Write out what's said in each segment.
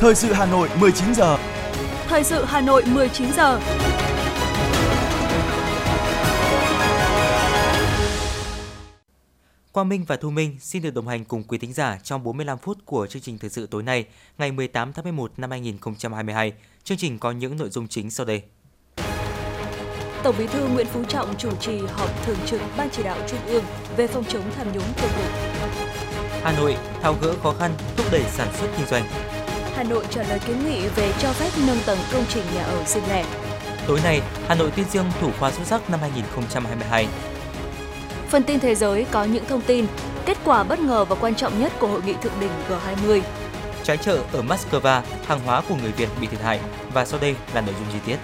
Thời sự Hà Nội 19 giờ. Thời sự Hà Nội 19 giờ. Quang Minh và Thu Minh xin được đồng hành cùng quý thính giả trong 45 phút của chương trình thời sự tối nay, ngày 18 tháng 11 năm 2022. Chương trình có những nội dung chính sau đây. Tổng Bí thư Nguyễn Phú Trọng chủ trì họp thường trực Ban chỉ đạo Trung ương về phòng chống tham nhũng tiêu cực. Hà Nội tháo gỡ khó khăn, thúc đẩy sản xuất kinh doanh. Hà Nội trả lời kiến nghị về cho phép nâng tầng công trình nhà ở riêng lẻ. Tối nay, Hà Nội tuyên dương thủ khoa xuất sắc năm 2022. Phần tin thế giới có những thông tin, kết quả bất ngờ và quan trọng nhất của hội nghị thượng đỉnh G20. Trái chợ ở Moscow, hàng hóa của người Việt bị thiệt hại và sau đây là nội dung chi tiết.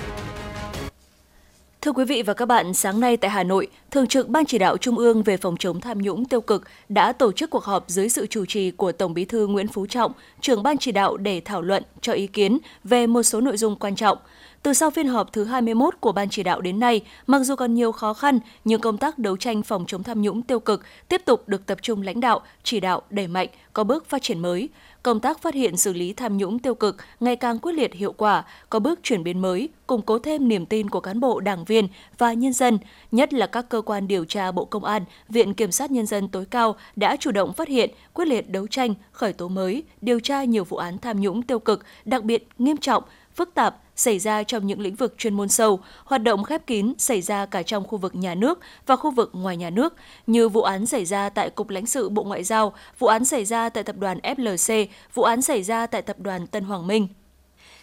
Thưa quý vị và các bạn, sáng nay tại Hà Nội, Thường trực Ban Chỉ đạo Trung ương về phòng chống tham nhũng tiêu cực đã tổ chức cuộc họp dưới sự chủ trì của Tổng Bí thư Nguyễn Phú Trọng, trưởng Ban Chỉ đạo để thảo luận, cho ý kiến về một số nội dung quan trọng. Từ sau phiên họp thứ 21 của Ban chỉ đạo đến nay, mặc dù còn nhiều khó khăn, nhưng công tác đấu tranh phòng chống tham nhũng tiêu cực tiếp tục được tập trung lãnh đạo, chỉ đạo đẩy mạnh, có bước phát triển mới công tác phát hiện xử lý tham nhũng tiêu cực ngày càng quyết liệt hiệu quả, có bước chuyển biến mới, củng cố thêm niềm tin của cán bộ, đảng viên và nhân dân, nhất là các cơ quan điều tra Bộ Công an, Viện Kiểm sát Nhân dân tối cao đã chủ động phát hiện, quyết liệt đấu tranh, khởi tố mới, điều tra nhiều vụ án tham nhũng tiêu cực, đặc biệt nghiêm trọng, phức tạp, xảy ra trong những lĩnh vực chuyên môn sâu, hoạt động khép kín xảy ra cả trong khu vực nhà nước và khu vực ngoài nhà nước, như vụ án xảy ra tại Cục lãnh sự Bộ Ngoại giao, vụ án xảy ra tại tập đoàn FLC, vụ án xảy ra tại tập đoàn Tân Hoàng Minh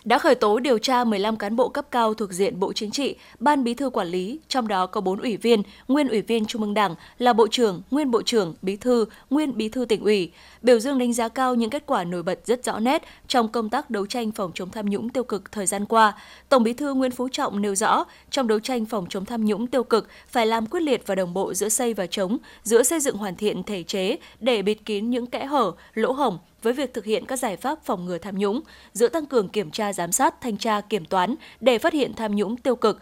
đã khởi tố điều tra 15 cán bộ cấp cao thuộc diện Bộ Chính trị, Ban Bí thư quản lý, trong đó có 4 ủy viên, nguyên ủy viên Trung ương Đảng là Bộ trưởng, nguyên Bộ trưởng, Bí thư, nguyên Bí thư tỉnh ủy, biểu dương đánh giá cao những kết quả nổi bật rất rõ nét trong công tác đấu tranh phòng chống tham nhũng tiêu cực thời gian qua. Tổng Bí thư Nguyễn Phú Trọng nêu rõ, trong đấu tranh phòng chống tham nhũng tiêu cực phải làm quyết liệt và đồng bộ giữa xây và chống, giữa xây dựng hoàn thiện thể chế để bịt kín những kẽ hở, lỗ hổng với việc thực hiện các giải pháp phòng ngừa tham nhũng, giữa tăng cường kiểm tra giám sát, thanh tra, kiểm toán để phát hiện tham nhũng tiêu cực,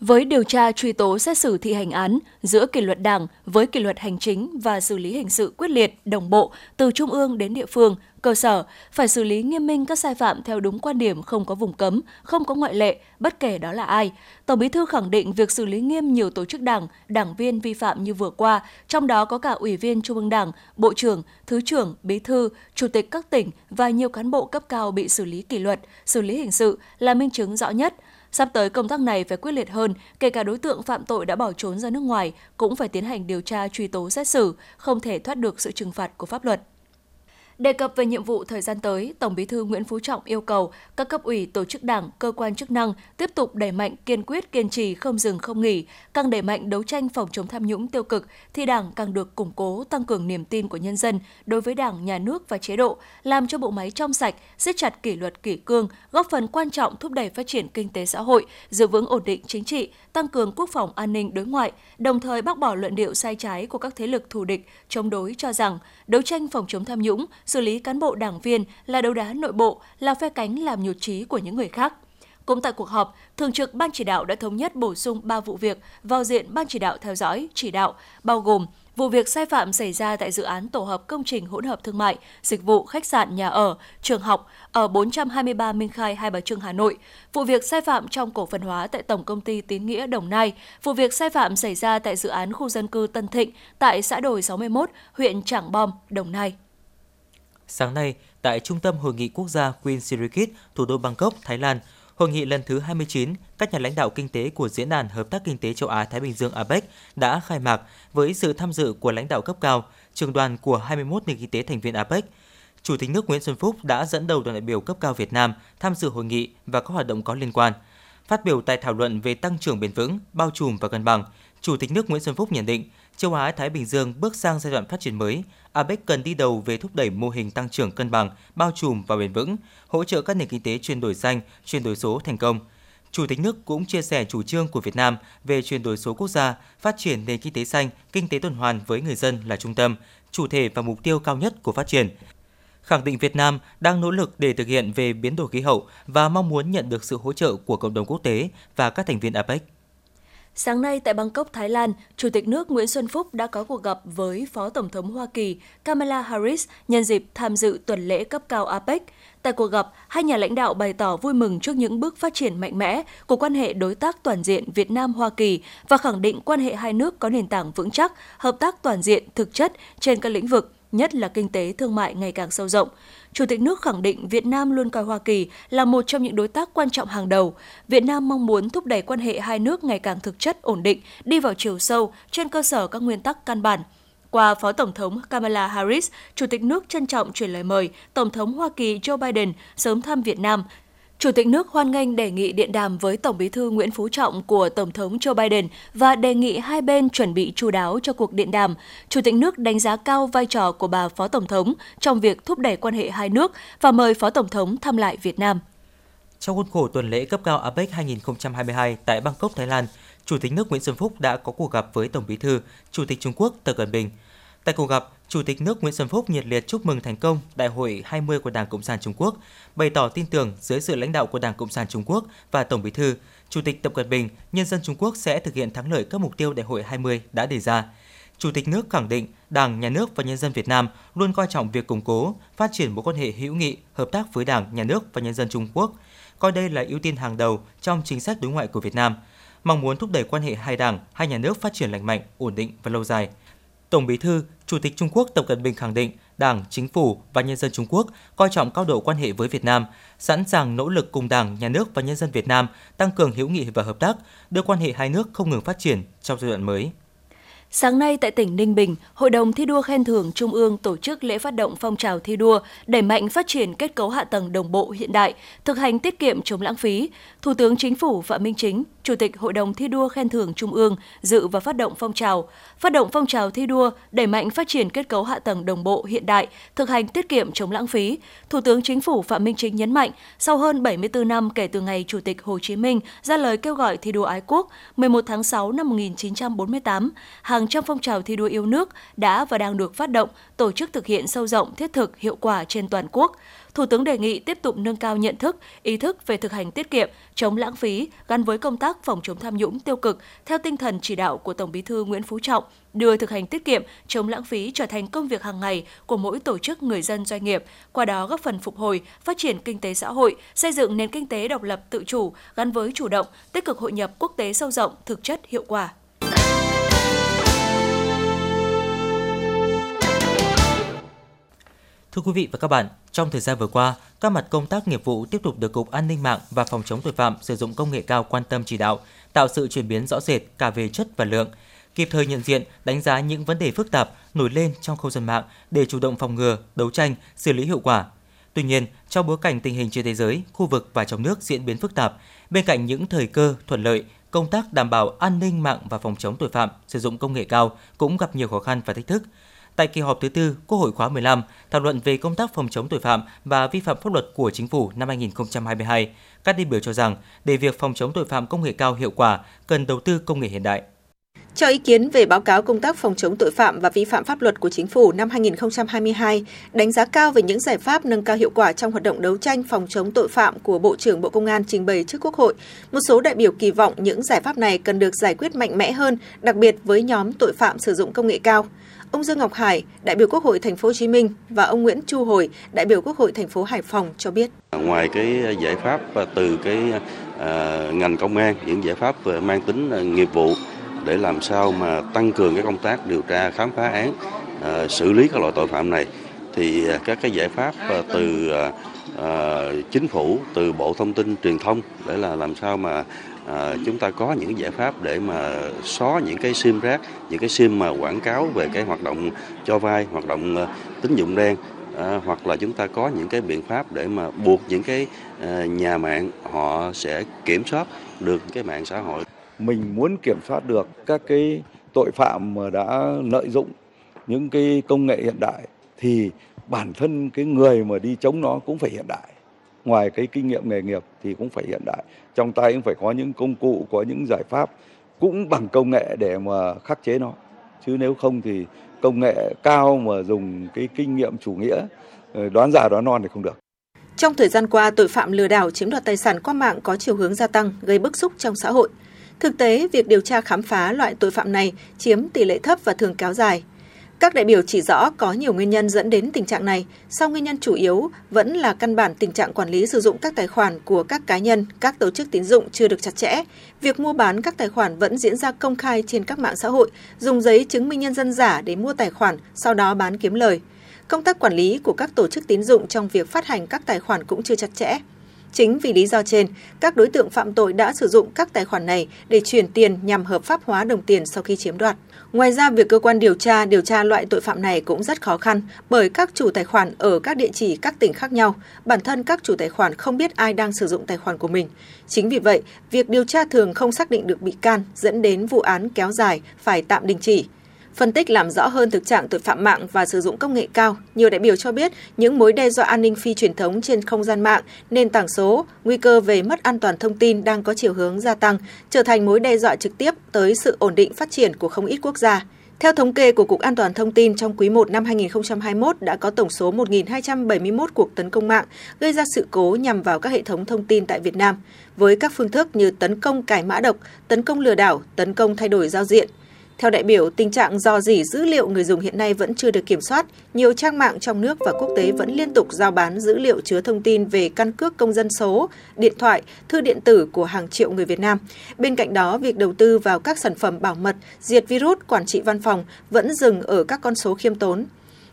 với điều tra truy tố xét xử thi hành án giữa kỷ luật đảng với kỷ luật hành chính và xử lý hình sự quyết liệt, đồng bộ từ trung ương đến địa phương, cơ sở phải xử lý nghiêm minh các sai phạm theo đúng quan điểm không có vùng cấm, không có ngoại lệ, bất kể đó là ai. Tổng Bí thư khẳng định việc xử lý nghiêm nhiều tổ chức đảng, đảng viên vi phạm như vừa qua, trong đó có cả ủy viên Trung ương Đảng, Bộ trưởng, Thứ trưởng, Bí thư, Chủ tịch các tỉnh và nhiều cán bộ cấp cao bị xử lý kỷ luật, xử lý hình sự là minh chứng rõ nhất – Sắp tới công tác này phải quyết liệt hơn, kể cả đối tượng phạm tội đã bỏ trốn ra nước ngoài cũng phải tiến hành điều tra truy tố xét xử, không thể thoát được sự trừng phạt của pháp luật. Đề cập về nhiệm vụ thời gian tới, Tổng Bí thư Nguyễn Phú Trọng yêu cầu các cấp ủy, tổ chức đảng, cơ quan chức năng tiếp tục đẩy mạnh kiên quyết kiên trì không dừng không nghỉ, càng đẩy mạnh đấu tranh phòng chống tham nhũng tiêu cực thì Đảng càng được củng cố, tăng cường niềm tin của nhân dân đối với Đảng, nhà nước và chế độ, làm cho bộ máy trong sạch, siết chặt kỷ luật kỷ cương, góp phần quan trọng thúc đẩy phát triển kinh tế xã hội, giữ vững ổn định chính trị, tăng cường quốc phòng an ninh đối ngoại, đồng thời bác bỏ luận điệu sai trái của các thế lực thù địch chống đối cho rằng đấu tranh phòng chống tham nhũng xử lý cán bộ đảng viên là đấu đá nội bộ, là phe cánh làm nhụt chí của những người khác. Cũng tại cuộc họp, Thường trực Ban chỉ đạo đã thống nhất bổ sung 3 vụ việc vào diện Ban chỉ đạo theo dõi, chỉ đạo, bao gồm vụ việc sai phạm xảy ra tại dự án tổ hợp công trình hỗn hợp thương mại, dịch vụ, khách sạn, nhà ở, trường học ở 423 Minh Khai, Hai Bà Trưng, Hà Nội, vụ việc sai phạm trong cổ phần hóa tại Tổng công ty Tín Nghĩa Đồng Nai, vụ việc sai phạm xảy ra tại dự án khu dân cư Tân Thịnh tại xã Đồi 61, huyện Trảng Bom, Đồng Nai. Sáng nay, tại Trung tâm Hội nghị Quốc gia Queen Sirikit, thủ đô Bangkok, Thái Lan, Hội nghị lần thứ 29, các nhà lãnh đạo kinh tế của Diễn đàn Hợp tác Kinh tế Châu Á-Thái Bình Dương APEC đã khai mạc với sự tham dự của lãnh đạo cấp cao, trường đoàn của 21 nền kinh tế thành viên APEC. Chủ tịch nước Nguyễn Xuân Phúc đã dẫn đầu đoàn đại biểu cấp cao Việt Nam tham dự hội nghị và các hoạt động có liên quan. Phát biểu tại thảo luận về tăng trưởng bền vững, bao trùm và cân bằng, Chủ tịch nước Nguyễn Xuân Phúc nhận định châu Á Thái Bình Dương bước sang giai đoạn phát triển mới, APEC cần đi đầu về thúc đẩy mô hình tăng trưởng cân bằng, bao trùm và bền vững, hỗ trợ các nền kinh tế chuyển đổi xanh, chuyển đổi số thành công. Chủ tịch nước cũng chia sẻ chủ trương của Việt Nam về chuyển đổi số quốc gia, phát triển nền kinh tế xanh, kinh tế tuần hoàn với người dân là trung tâm, chủ thể và mục tiêu cao nhất của phát triển. Khẳng định Việt Nam đang nỗ lực để thực hiện về biến đổi khí hậu và mong muốn nhận được sự hỗ trợ của cộng đồng quốc tế và các thành viên APEC. Sáng nay tại Bangkok, Thái Lan, Chủ tịch nước Nguyễn Xuân Phúc đã có cuộc gặp với Phó Tổng thống Hoa Kỳ Kamala Harris nhân dịp tham dự tuần lễ cấp cao APEC. Tại cuộc gặp, hai nhà lãnh đạo bày tỏ vui mừng trước những bước phát triển mạnh mẽ của quan hệ đối tác toàn diện Việt Nam-Hoa Kỳ và khẳng định quan hệ hai nước có nền tảng vững chắc, hợp tác toàn diện, thực chất trên các lĩnh vực, nhất là kinh tế thương mại ngày càng sâu rộng. Chủ tịch nước khẳng định Việt Nam luôn coi Hoa Kỳ là một trong những đối tác quan trọng hàng đầu. Việt Nam mong muốn thúc đẩy quan hệ hai nước ngày càng thực chất, ổn định, đi vào chiều sâu trên cơ sở các nguyên tắc căn bản, qua Phó Tổng thống Kamala Harris, Chủ tịch nước trân trọng chuyển lời mời Tổng thống Hoa Kỳ Joe Biden sớm thăm Việt Nam. Chủ tịch nước hoan nghênh đề nghị điện đàm với Tổng bí thư Nguyễn Phú Trọng của Tổng thống Joe Biden và đề nghị hai bên chuẩn bị chú đáo cho cuộc điện đàm. Chủ tịch nước đánh giá cao vai trò của bà Phó Tổng thống trong việc thúc đẩy quan hệ hai nước và mời Phó Tổng thống thăm lại Việt Nam. Trong khuôn khổ tuần lễ cấp cao APEC 2022 tại Bangkok, Thái Lan, Chủ tịch nước Nguyễn Xuân Phúc đã có cuộc gặp với Tổng bí thư, Chủ tịch Trung Quốc Tập Cận Bình. Tại cuộc gặp, Chủ tịch nước Nguyễn Xuân Phúc nhiệt liệt chúc mừng thành công Đại hội 20 của Đảng Cộng sản Trung Quốc, bày tỏ tin tưởng dưới sự lãnh đạo của Đảng Cộng sản Trung Quốc và Tổng Bí thư, Chủ tịch Tập Cận Bình, nhân dân Trung Quốc sẽ thực hiện thắng lợi các mục tiêu Đại hội 20 đã đề ra. Chủ tịch nước khẳng định Đảng, Nhà nước và nhân dân Việt Nam luôn coi trọng việc củng cố, phát triển mối quan hệ hữu nghị, hợp tác với Đảng, Nhà nước và nhân dân Trung Quốc, coi đây là ưu tiên hàng đầu trong chính sách đối ngoại của Việt Nam, mong muốn thúc đẩy quan hệ hai đảng, hai nhà nước phát triển lành mạnh, ổn định và lâu dài – Tổng Bí thư, Chủ tịch Trung Quốc Tập Cận Bình khẳng định Đảng, Chính phủ và nhân dân Trung Quốc coi trọng cao độ quan hệ với Việt Nam, sẵn sàng nỗ lực cùng Đảng, Nhà nước và nhân dân Việt Nam tăng cường hữu nghị và hợp tác, đưa quan hệ hai nước không ngừng phát triển trong giai đoạn mới. Sáng nay tại tỉnh Ninh Bình, Hội đồng thi đua khen thưởng Trung ương tổ chức lễ phát động phong trào thi đua đẩy mạnh phát triển kết cấu hạ tầng đồng bộ hiện đại, thực hành tiết kiệm chống lãng phí. Thủ tướng Chính phủ Phạm Minh Chính, Chủ tịch Hội đồng thi đua khen thưởng Trung ương dự và phát động phong trào, phát động phong trào thi đua đẩy mạnh phát triển kết cấu hạ tầng đồng bộ hiện đại, thực hành tiết kiệm chống lãng phí. Thủ tướng Chính phủ Phạm Minh Chính nhấn mạnh, sau hơn 74 năm kể từ ngày Chủ tịch Hồ Chí Minh ra lời kêu gọi thi đua ái quốc 11 tháng 6 năm 1948, hàng trăm phong trào thi đua yêu nước đã và đang được phát động, tổ chức thực hiện sâu rộng, thiết thực, hiệu quả trên toàn quốc. Thủ tướng đề nghị tiếp tục nâng cao nhận thức, ý thức về thực hành tiết kiệm, chống lãng phí gắn với công tác phòng chống tham nhũng tiêu cực theo tinh thần chỉ đạo của Tổng Bí thư Nguyễn Phú Trọng, đưa thực hành tiết kiệm, chống lãng phí trở thành công việc hàng ngày của mỗi tổ chức người dân doanh nghiệp, qua đó góp phần phục hồi, phát triển kinh tế xã hội, xây dựng nền kinh tế độc lập tự chủ gắn với chủ động, tích cực hội nhập quốc tế sâu rộng, thực chất hiệu quả. Thưa quý vị và các bạn, trong thời gian vừa qua, các mặt công tác nghiệp vụ tiếp tục được Cục An ninh mạng và Phòng chống tội phạm sử dụng công nghệ cao quan tâm chỉ đạo, tạo sự chuyển biến rõ rệt cả về chất và lượng, kịp thời nhận diện, đánh giá những vấn đề phức tạp nổi lên trong không gian mạng để chủ động phòng ngừa, đấu tranh, xử lý hiệu quả. Tuy nhiên, trong bối cảnh tình hình trên thế giới, khu vực và trong nước diễn biến phức tạp, bên cạnh những thời cơ thuận lợi, công tác đảm bảo an ninh mạng và phòng chống tội phạm sử dụng công nghệ cao cũng gặp nhiều khó khăn và thách thức – Tại kỳ họp thứ tư Quốc hội khóa 15, thảo luận về công tác phòng chống tội phạm và vi phạm pháp luật của chính phủ năm 2022, các đại biểu cho rằng để việc phòng chống tội phạm công nghệ cao hiệu quả, cần đầu tư công nghệ hiện đại. Cho ý kiến về báo cáo công tác phòng chống tội phạm và vi phạm pháp luật của chính phủ năm 2022, đánh giá cao về những giải pháp nâng cao hiệu quả trong hoạt động đấu tranh phòng chống tội phạm của Bộ trưởng Bộ Công an trình bày trước Quốc hội. Một số đại biểu kỳ vọng những giải pháp này cần được giải quyết mạnh mẽ hơn, đặc biệt với nhóm tội phạm sử dụng công nghệ cao. Ông Dương Ngọc Hải, đại biểu Quốc hội thành phố Hồ Chí Minh và ông Nguyễn Chu Hồi, đại biểu Quốc hội thành phố Hải Phòng cho biết. Ngoài cái giải pháp à, từ cái à, ngành công an, những giải pháp à, mang tính nghiệp vụ để làm sao mà tăng cường cái công tác điều tra khám phá án, xử lý các loại tội phạm này thì các cái giải pháp từ chính phủ, từ Bộ Thông tin Truyền thông để là làm sao mà à, chúng ta có những giải pháp để mà xóa những cái sim rác, những cái sim mà quảng cáo về cái hoạt động cho vay, hoạt động ờ, tín dụng đen à, hoặc là chúng ta có những cái biện pháp để mà buộc những cái à, nhà mạng họ sẽ kiểm soát được cái mạng xã hội. Mình muốn kiểm soát được các cái tội phạm mà đã lợi dụng những cái công nghệ hiện đại thì bản thân cái người mà đi chống nó cũng phải hiện đại ngoài cái kinh nghiệm nghề nghiệp thì cũng phải hiện đại trong tay cũng phải có những công cụ có những giải pháp cũng bằng công nghệ để mà khắc chế nó chứ nếu không thì công nghệ cao mà dùng cái kinh nghiệm chủ nghĩa ờ, đoán giả đoán non thì không được trong thời gian qua, tội phạm lừa đảo chiếm đoạt tài sản qua mạng có chiều hướng gia tăng, gây bức xúc trong xã hội. Thực tế, việc điều tra khám phá loại tội phạm này chiếm tỷ lệ thấp và thường kéo dài. Các đại biểu chỉ rõ có nhiều nguyên nhân dẫn đến tình trạng này, song nguyên nhân chủ yếu vẫn là căn bản tình trạng quản lý sử dụng các tài khoản của các cá nhân, các tổ chức tín dụng chưa được chặt chẽ. Việc mua bán các tài khoản vẫn diễn ra công khai trên các mạng xã hội, dùng giấy chứng minh nhân dân giả để mua tài khoản, sau đó bán kiếm lời. Công tác quản lý của các tổ chức tín dụng trong việc phát hành các tài khoản cũng chưa chặt chẽ. Chính vì lý do trên, các đối tượng phạm tội đã sử dụng các tài khoản này để chuyển tiền nhằm hợp pháp hóa đồng tiền sau khi chiếm đoạt. Ngoài ra, việc cơ quan điều tra điều tra loại tội phạm này cũng rất khó khăn bởi các chủ tài khoản ở các địa chỉ các tỉnh khác nhau, bản thân các chủ tài khoản không biết ai đang sử dụng tài khoản của mình. Chính vì vậy, việc điều tra thường không xác định được bị can dẫn đến vụ án kéo dài phải tạm đình chỉ. Phân tích làm rõ hơn thực trạng tội phạm mạng và sử dụng công nghệ cao, nhiều đại biểu cho biết những mối đe dọa an ninh phi truyền thống trên không gian mạng, nền tảng số, nguy cơ về mất an toàn thông tin đang có chiều hướng gia tăng, trở thành mối đe dọa trực tiếp tới sự ổn định phát triển của không ít quốc gia. Theo thống kê của Cục An toàn Thông tin, trong quý 1 năm 2021 đã có tổng số 1.271 cuộc tấn công mạng gây ra sự cố nhằm vào các hệ thống thông tin tại Việt Nam, với các phương thức như tấn công cải mã độc, tấn công lừa đảo, tấn công thay đổi giao diện – theo đại biểu, tình trạng dò dỉ dữ liệu người dùng hiện nay vẫn chưa được kiểm soát. Nhiều trang mạng trong nước và quốc tế vẫn liên tục giao bán dữ liệu chứa thông tin về căn cước công dân số, điện thoại, thư điện tử của hàng triệu người Việt Nam. Bên cạnh đó, việc đầu tư vào các sản phẩm bảo mật, diệt virus, quản trị văn phòng vẫn dừng ở các con số khiêm tốn.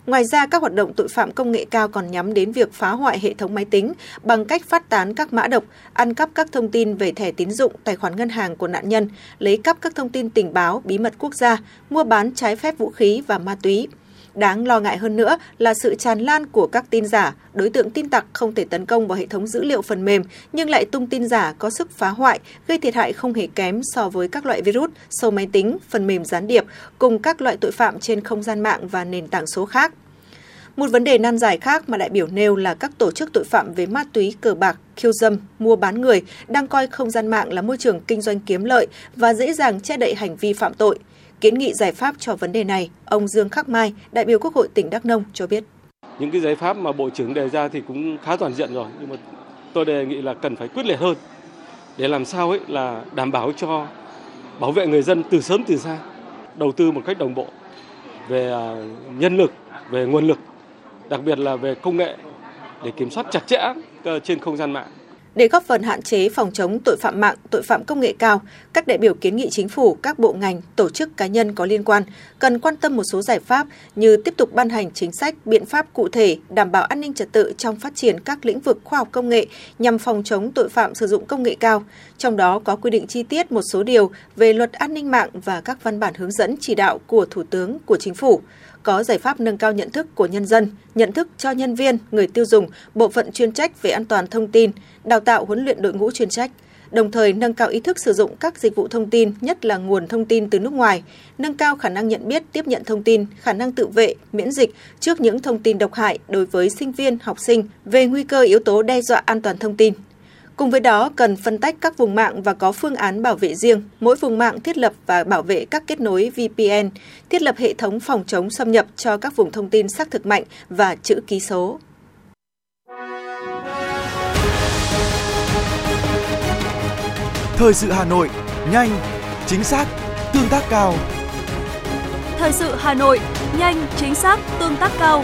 Ngoài ra, các hoạt động tội phạm công nghệ cao còn nhắm đến việc phá hoại hệ thống máy tính bằng cách phát tán các mã độc, ăn cắp các thông tin về thẻ tín dụng, tài khoản ngân hàng của nạn nhân, lấy cắp các thông tin tình báo, bí mật quốc gia, mua bán trái phép vũ khí và ma túy. Đáng lo ngại hơn nữa là sự tràn lan của các tin giả, đối tượng tin tặc không thể tấn công vào hệ thống dữ liệu phần mềm nhưng lại tung tin giả có sức phá hoại, gây thiệt hại không hề kém so với các loại virus, sâu máy tính, phần mềm gián điệp cùng các loại tội phạm trên không gian mạng và nền tảng số khác. Một vấn đề nan giải khác mà đại biểu nêu là các tổ chức tội phạm về ma túy, cờ bạc, khiêu dâm, mua bán người đang coi không gian mạng là môi trường kinh doanh kiếm lợi và dễ dàng che đậy hành vi phạm tội. Kiến nghị giải pháp cho vấn đề này, ông Dương Khắc Mai, đại biểu Quốc hội tỉnh Đắk Nông cho biết. Những cái giải pháp mà Bộ trưởng đề ra thì cũng khá toàn diện rồi, nhưng mà tôi đề nghị là cần phải quyết liệt hơn để làm sao ấy là đảm bảo cho bảo vệ người dân từ sớm từ xa, đầu tư một cách đồng bộ về à, nhân lực, về nguồn lực đặc biệt là về công nghệ để kiểm soát chặt chẽ ờ, trên không gian mạng. Để góp phần hạn chế phòng chống tội phạm mạng, tội phạm công nghệ cao, các đại biểu kiến nghị chính phủ, các bộ ngành, tổ chức cá nhân có liên quan cần quan tâm một số giải pháp như tiếp tục ban hành chính sách, biện pháp cụ thể đảm bảo an ninh trật tự trong phát triển các lĩnh vực khoa học công nghệ nhằm phòng chống tội phạm sử dụng công nghệ cao. Trong đó có quy định chi tiết một số điều về luật an ninh mạng và các văn bản hướng dẫn chỉ đạo của Thủ tướng, của Chính phủ có giải pháp nâng cao nhận thức của nhân dân, nhận thức cho nhân viên, người tiêu dùng, bộ phận chuyên trách về an toàn thông tin, đào tạo huấn luyện đội ngũ chuyên trách, đồng thời nâng cao ý thức sử dụng các dịch vụ thông tin, nhất là nguồn thông tin từ nước ngoài, nâng cao khả năng nhận biết, tiếp nhận thông tin, khả năng tự vệ, miễn dịch trước những thông tin độc hại đối với sinh viên, học sinh về nguy cơ yếu tố đe dọa an toàn thông tin. Cùng với đó, cần phân tách các vùng mạng và có phương án bảo vệ riêng. Mỗi vùng mạng thiết lập và bảo vệ các kết nối VPN, thiết lập hệ thống phòng chống xâm nhập cho các vùng thông tin xác thực mạnh và chữ ký số. Thời sự Hà Nội, nhanh, chính xác, tương tác cao. Thời sự Hà Nội, nhanh, chính xác, tương tác cao.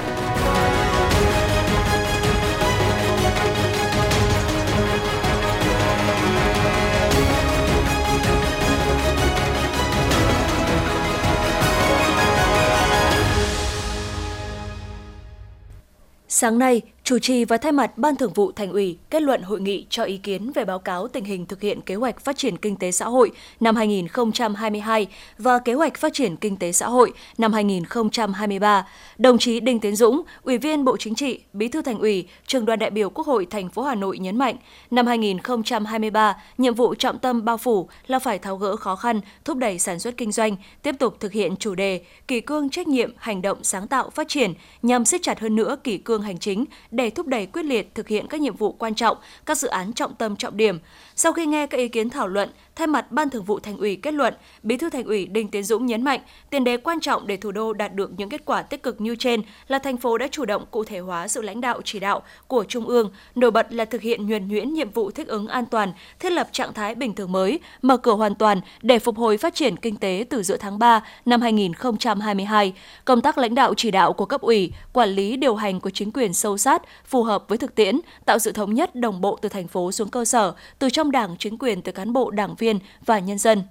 Sáng nay, chủ trì và thay mặt Ban Thường vụ Thành ủy kết luận hội nghị cho ý kiến về báo cáo tình hình thực hiện kế hoạch phát triển kinh tế xã hội năm 2022 và kế hoạch phát triển kinh tế xã hội năm 2023. Đồng chí Đinh Tiến Dũng, Ủy viên Bộ Chính trị, Bí thư Thành ủy, Trường đoàn đại biểu Quốc hội thành phố Hà Nội nhấn mạnh, năm 2023, nhiệm vụ trọng tâm bao phủ là phải tháo gỡ khó khăn, thúc đẩy sản xuất kinh doanh, tiếp tục thực hiện chủ đề kỳ cương trách nhiệm, hành động sáng tạo phát triển nhằm siết chặt hơn nữa kỷ cương hành chính để thúc đẩy quyết liệt thực hiện các nhiệm vụ quan trọng, các dự án trọng tâm trọng điểm. Sau khi nghe các ý kiến thảo luận, thay mặt Ban Thường vụ Thành ủy kết luận, Bí thư Thành ủy Đinh Tiến Dũng nhấn mạnh, tiền đề quan trọng để thủ đô đạt được những kết quả tích cực như trên là thành phố đã chủ động cụ thể hóa sự lãnh đạo chỉ đạo của Trung ương, nổi bật là thực hiện nhuần nhuyễn nhiệm vụ thích ứng an toàn, thiết lập trạng thái bình thường mới, mở cửa hoàn toàn để phục hồi phát triển kinh tế từ giữa tháng 3 năm 2022. Công tác lãnh đạo chỉ đạo của cấp ủy, quản lý điều hành của chính quyền sâu sát, phù hợp với thực tiễn, tạo sự thống nhất đồng bộ từ thành phố xuống cơ sở, từ trong đảng, chính quyền tới cán bộ, đảng viên và nhân dân.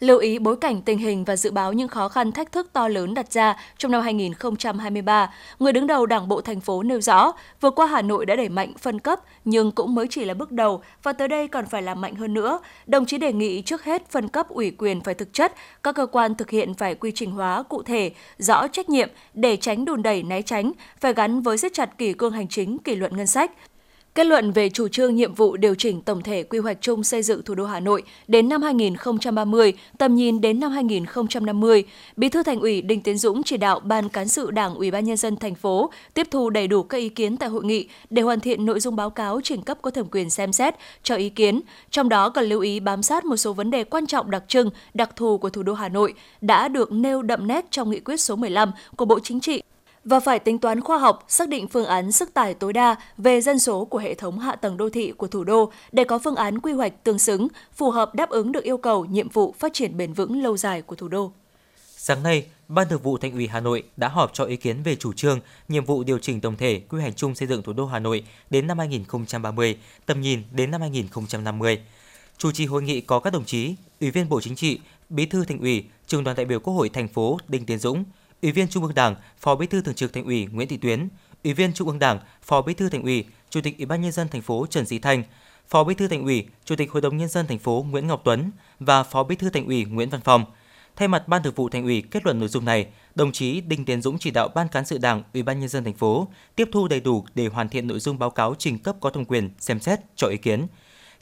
Lưu ý bối cảnh tình hình và dự báo những khó khăn thách thức to lớn đặt ra trong năm 2023, người đứng đầu Đảng bộ thành phố nêu rõ, vừa qua Hà Nội đã đẩy mạnh phân cấp nhưng cũng mới chỉ là bước đầu và tới đây còn phải làm mạnh hơn nữa. Đồng chí đề nghị trước hết phân cấp ủy quyền phải thực chất, các cơ quan thực hiện phải quy trình hóa cụ thể, rõ trách nhiệm để tránh đùn đẩy né tránh, phải gắn với siết chặt kỷ cương hành chính, kỷ luật ngân sách, Kết luận về chủ trương nhiệm vụ điều chỉnh tổng thể quy hoạch chung xây dựng thủ đô Hà Nội đến năm 2030, tầm nhìn đến năm 2050, Bí thư Thành ủy Đinh Tiến Dũng chỉ đạo Ban cán sự Đảng Ủy ban nhân dân thành phố tiếp thu đầy đủ các ý kiến tại hội nghị để hoàn thiện nội dung báo cáo trình cấp có thẩm quyền xem xét cho ý kiến, trong đó cần lưu ý bám sát một số vấn đề quan trọng đặc trưng, đặc thù của thủ đô Hà Nội đã được nêu đậm nét trong nghị quyết số 15 của Bộ Chính trị và phải tính toán khoa học, xác định phương án sức tải tối đa về dân số của hệ thống hạ tầng đô thị của thủ đô để có phương án quy hoạch tương xứng, phù hợp đáp ứng được yêu cầu nhiệm vụ phát triển bền vững lâu dài của thủ đô. Sáng nay, Ban Thường vụ Thành ủy Hà Nội đã họp cho ý kiến về chủ trương, nhiệm vụ điều chỉnh tổng thể quy hoạch chung xây dựng thủ đô Hà Nội đến năm 2030, tầm nhìn đến năm 2050. Chủ trì hội nghị có các đồng chí, Ủy viên Bộ Chính trị, Bí thư Thành ủy, Trường đoàn đại biểu Quốc hội thành phố Đinh Tiến Dũng, Ủy viên Trung ương Đảng, Phó Bí thư Thường trực Thành ủy Nguyễn Thị Tuyến, Ủy viên Trung ương Đảng, Phó Bí thư Thành ủy, Chủ tịch Ủy ban nhân dân thành phố Trần Sĩ Thanh, Phó Bí thư Thành ủy, Chủ tịch Hội đồng nhân dân thành phố Nguyễn Ngọc Tuấn và Phó Bí thư Thành ủy Nguyễn Văn Phong. Thay mặt Ban Thường vụ Thành ủy kết luận nội dung này, đồng chí Đinh Tiến Dũng chỉ đạo Ban cán sự Đảng, Ủy ban nhân dân thành phố tiếp thu đầy đủ để hoàn thiện nội dung báo cáo trình cấp có thẩm quyền xem xét cho ý kiến.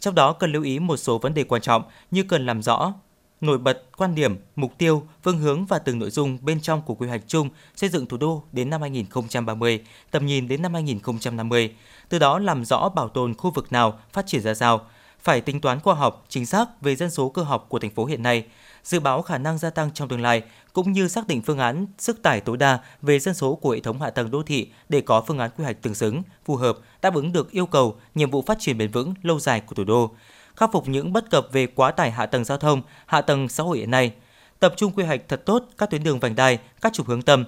Trong đó cần lưu ý một số vấn đề quan trọng như cần làm rõ nổi bật quan điểm, mục tiêu, phương hướng và từng nội dung bên trong của quy hoạch chung xây dựng thủ đô đến năm 2030, tầm nhìn đến năm 2050. Từ đó làm rõ bảo tồn khu vực nào phát triển ra sao, phải tính toán khoa học, chính xác về dân số cơ học của thành phố hiện nay, dự báo khả năng gia tăng trong tương lai cũng như xác định phương án sức tải tối đa về dân số của hệ thống hạ tầng đô thị để có phương án quy hoạch tương xứng, phù hợp, đáp ứng được yêu cầu, nhiệm vụ phát triển bền vững lâu dài của thủ đô khắc phục những bất cập về quá tải hạ tầng giao thông, hạ tầng xã hội hiện nay, tập trung quy hoạch thật tốt các tuyến đường vành đai, các trục hướng tâm,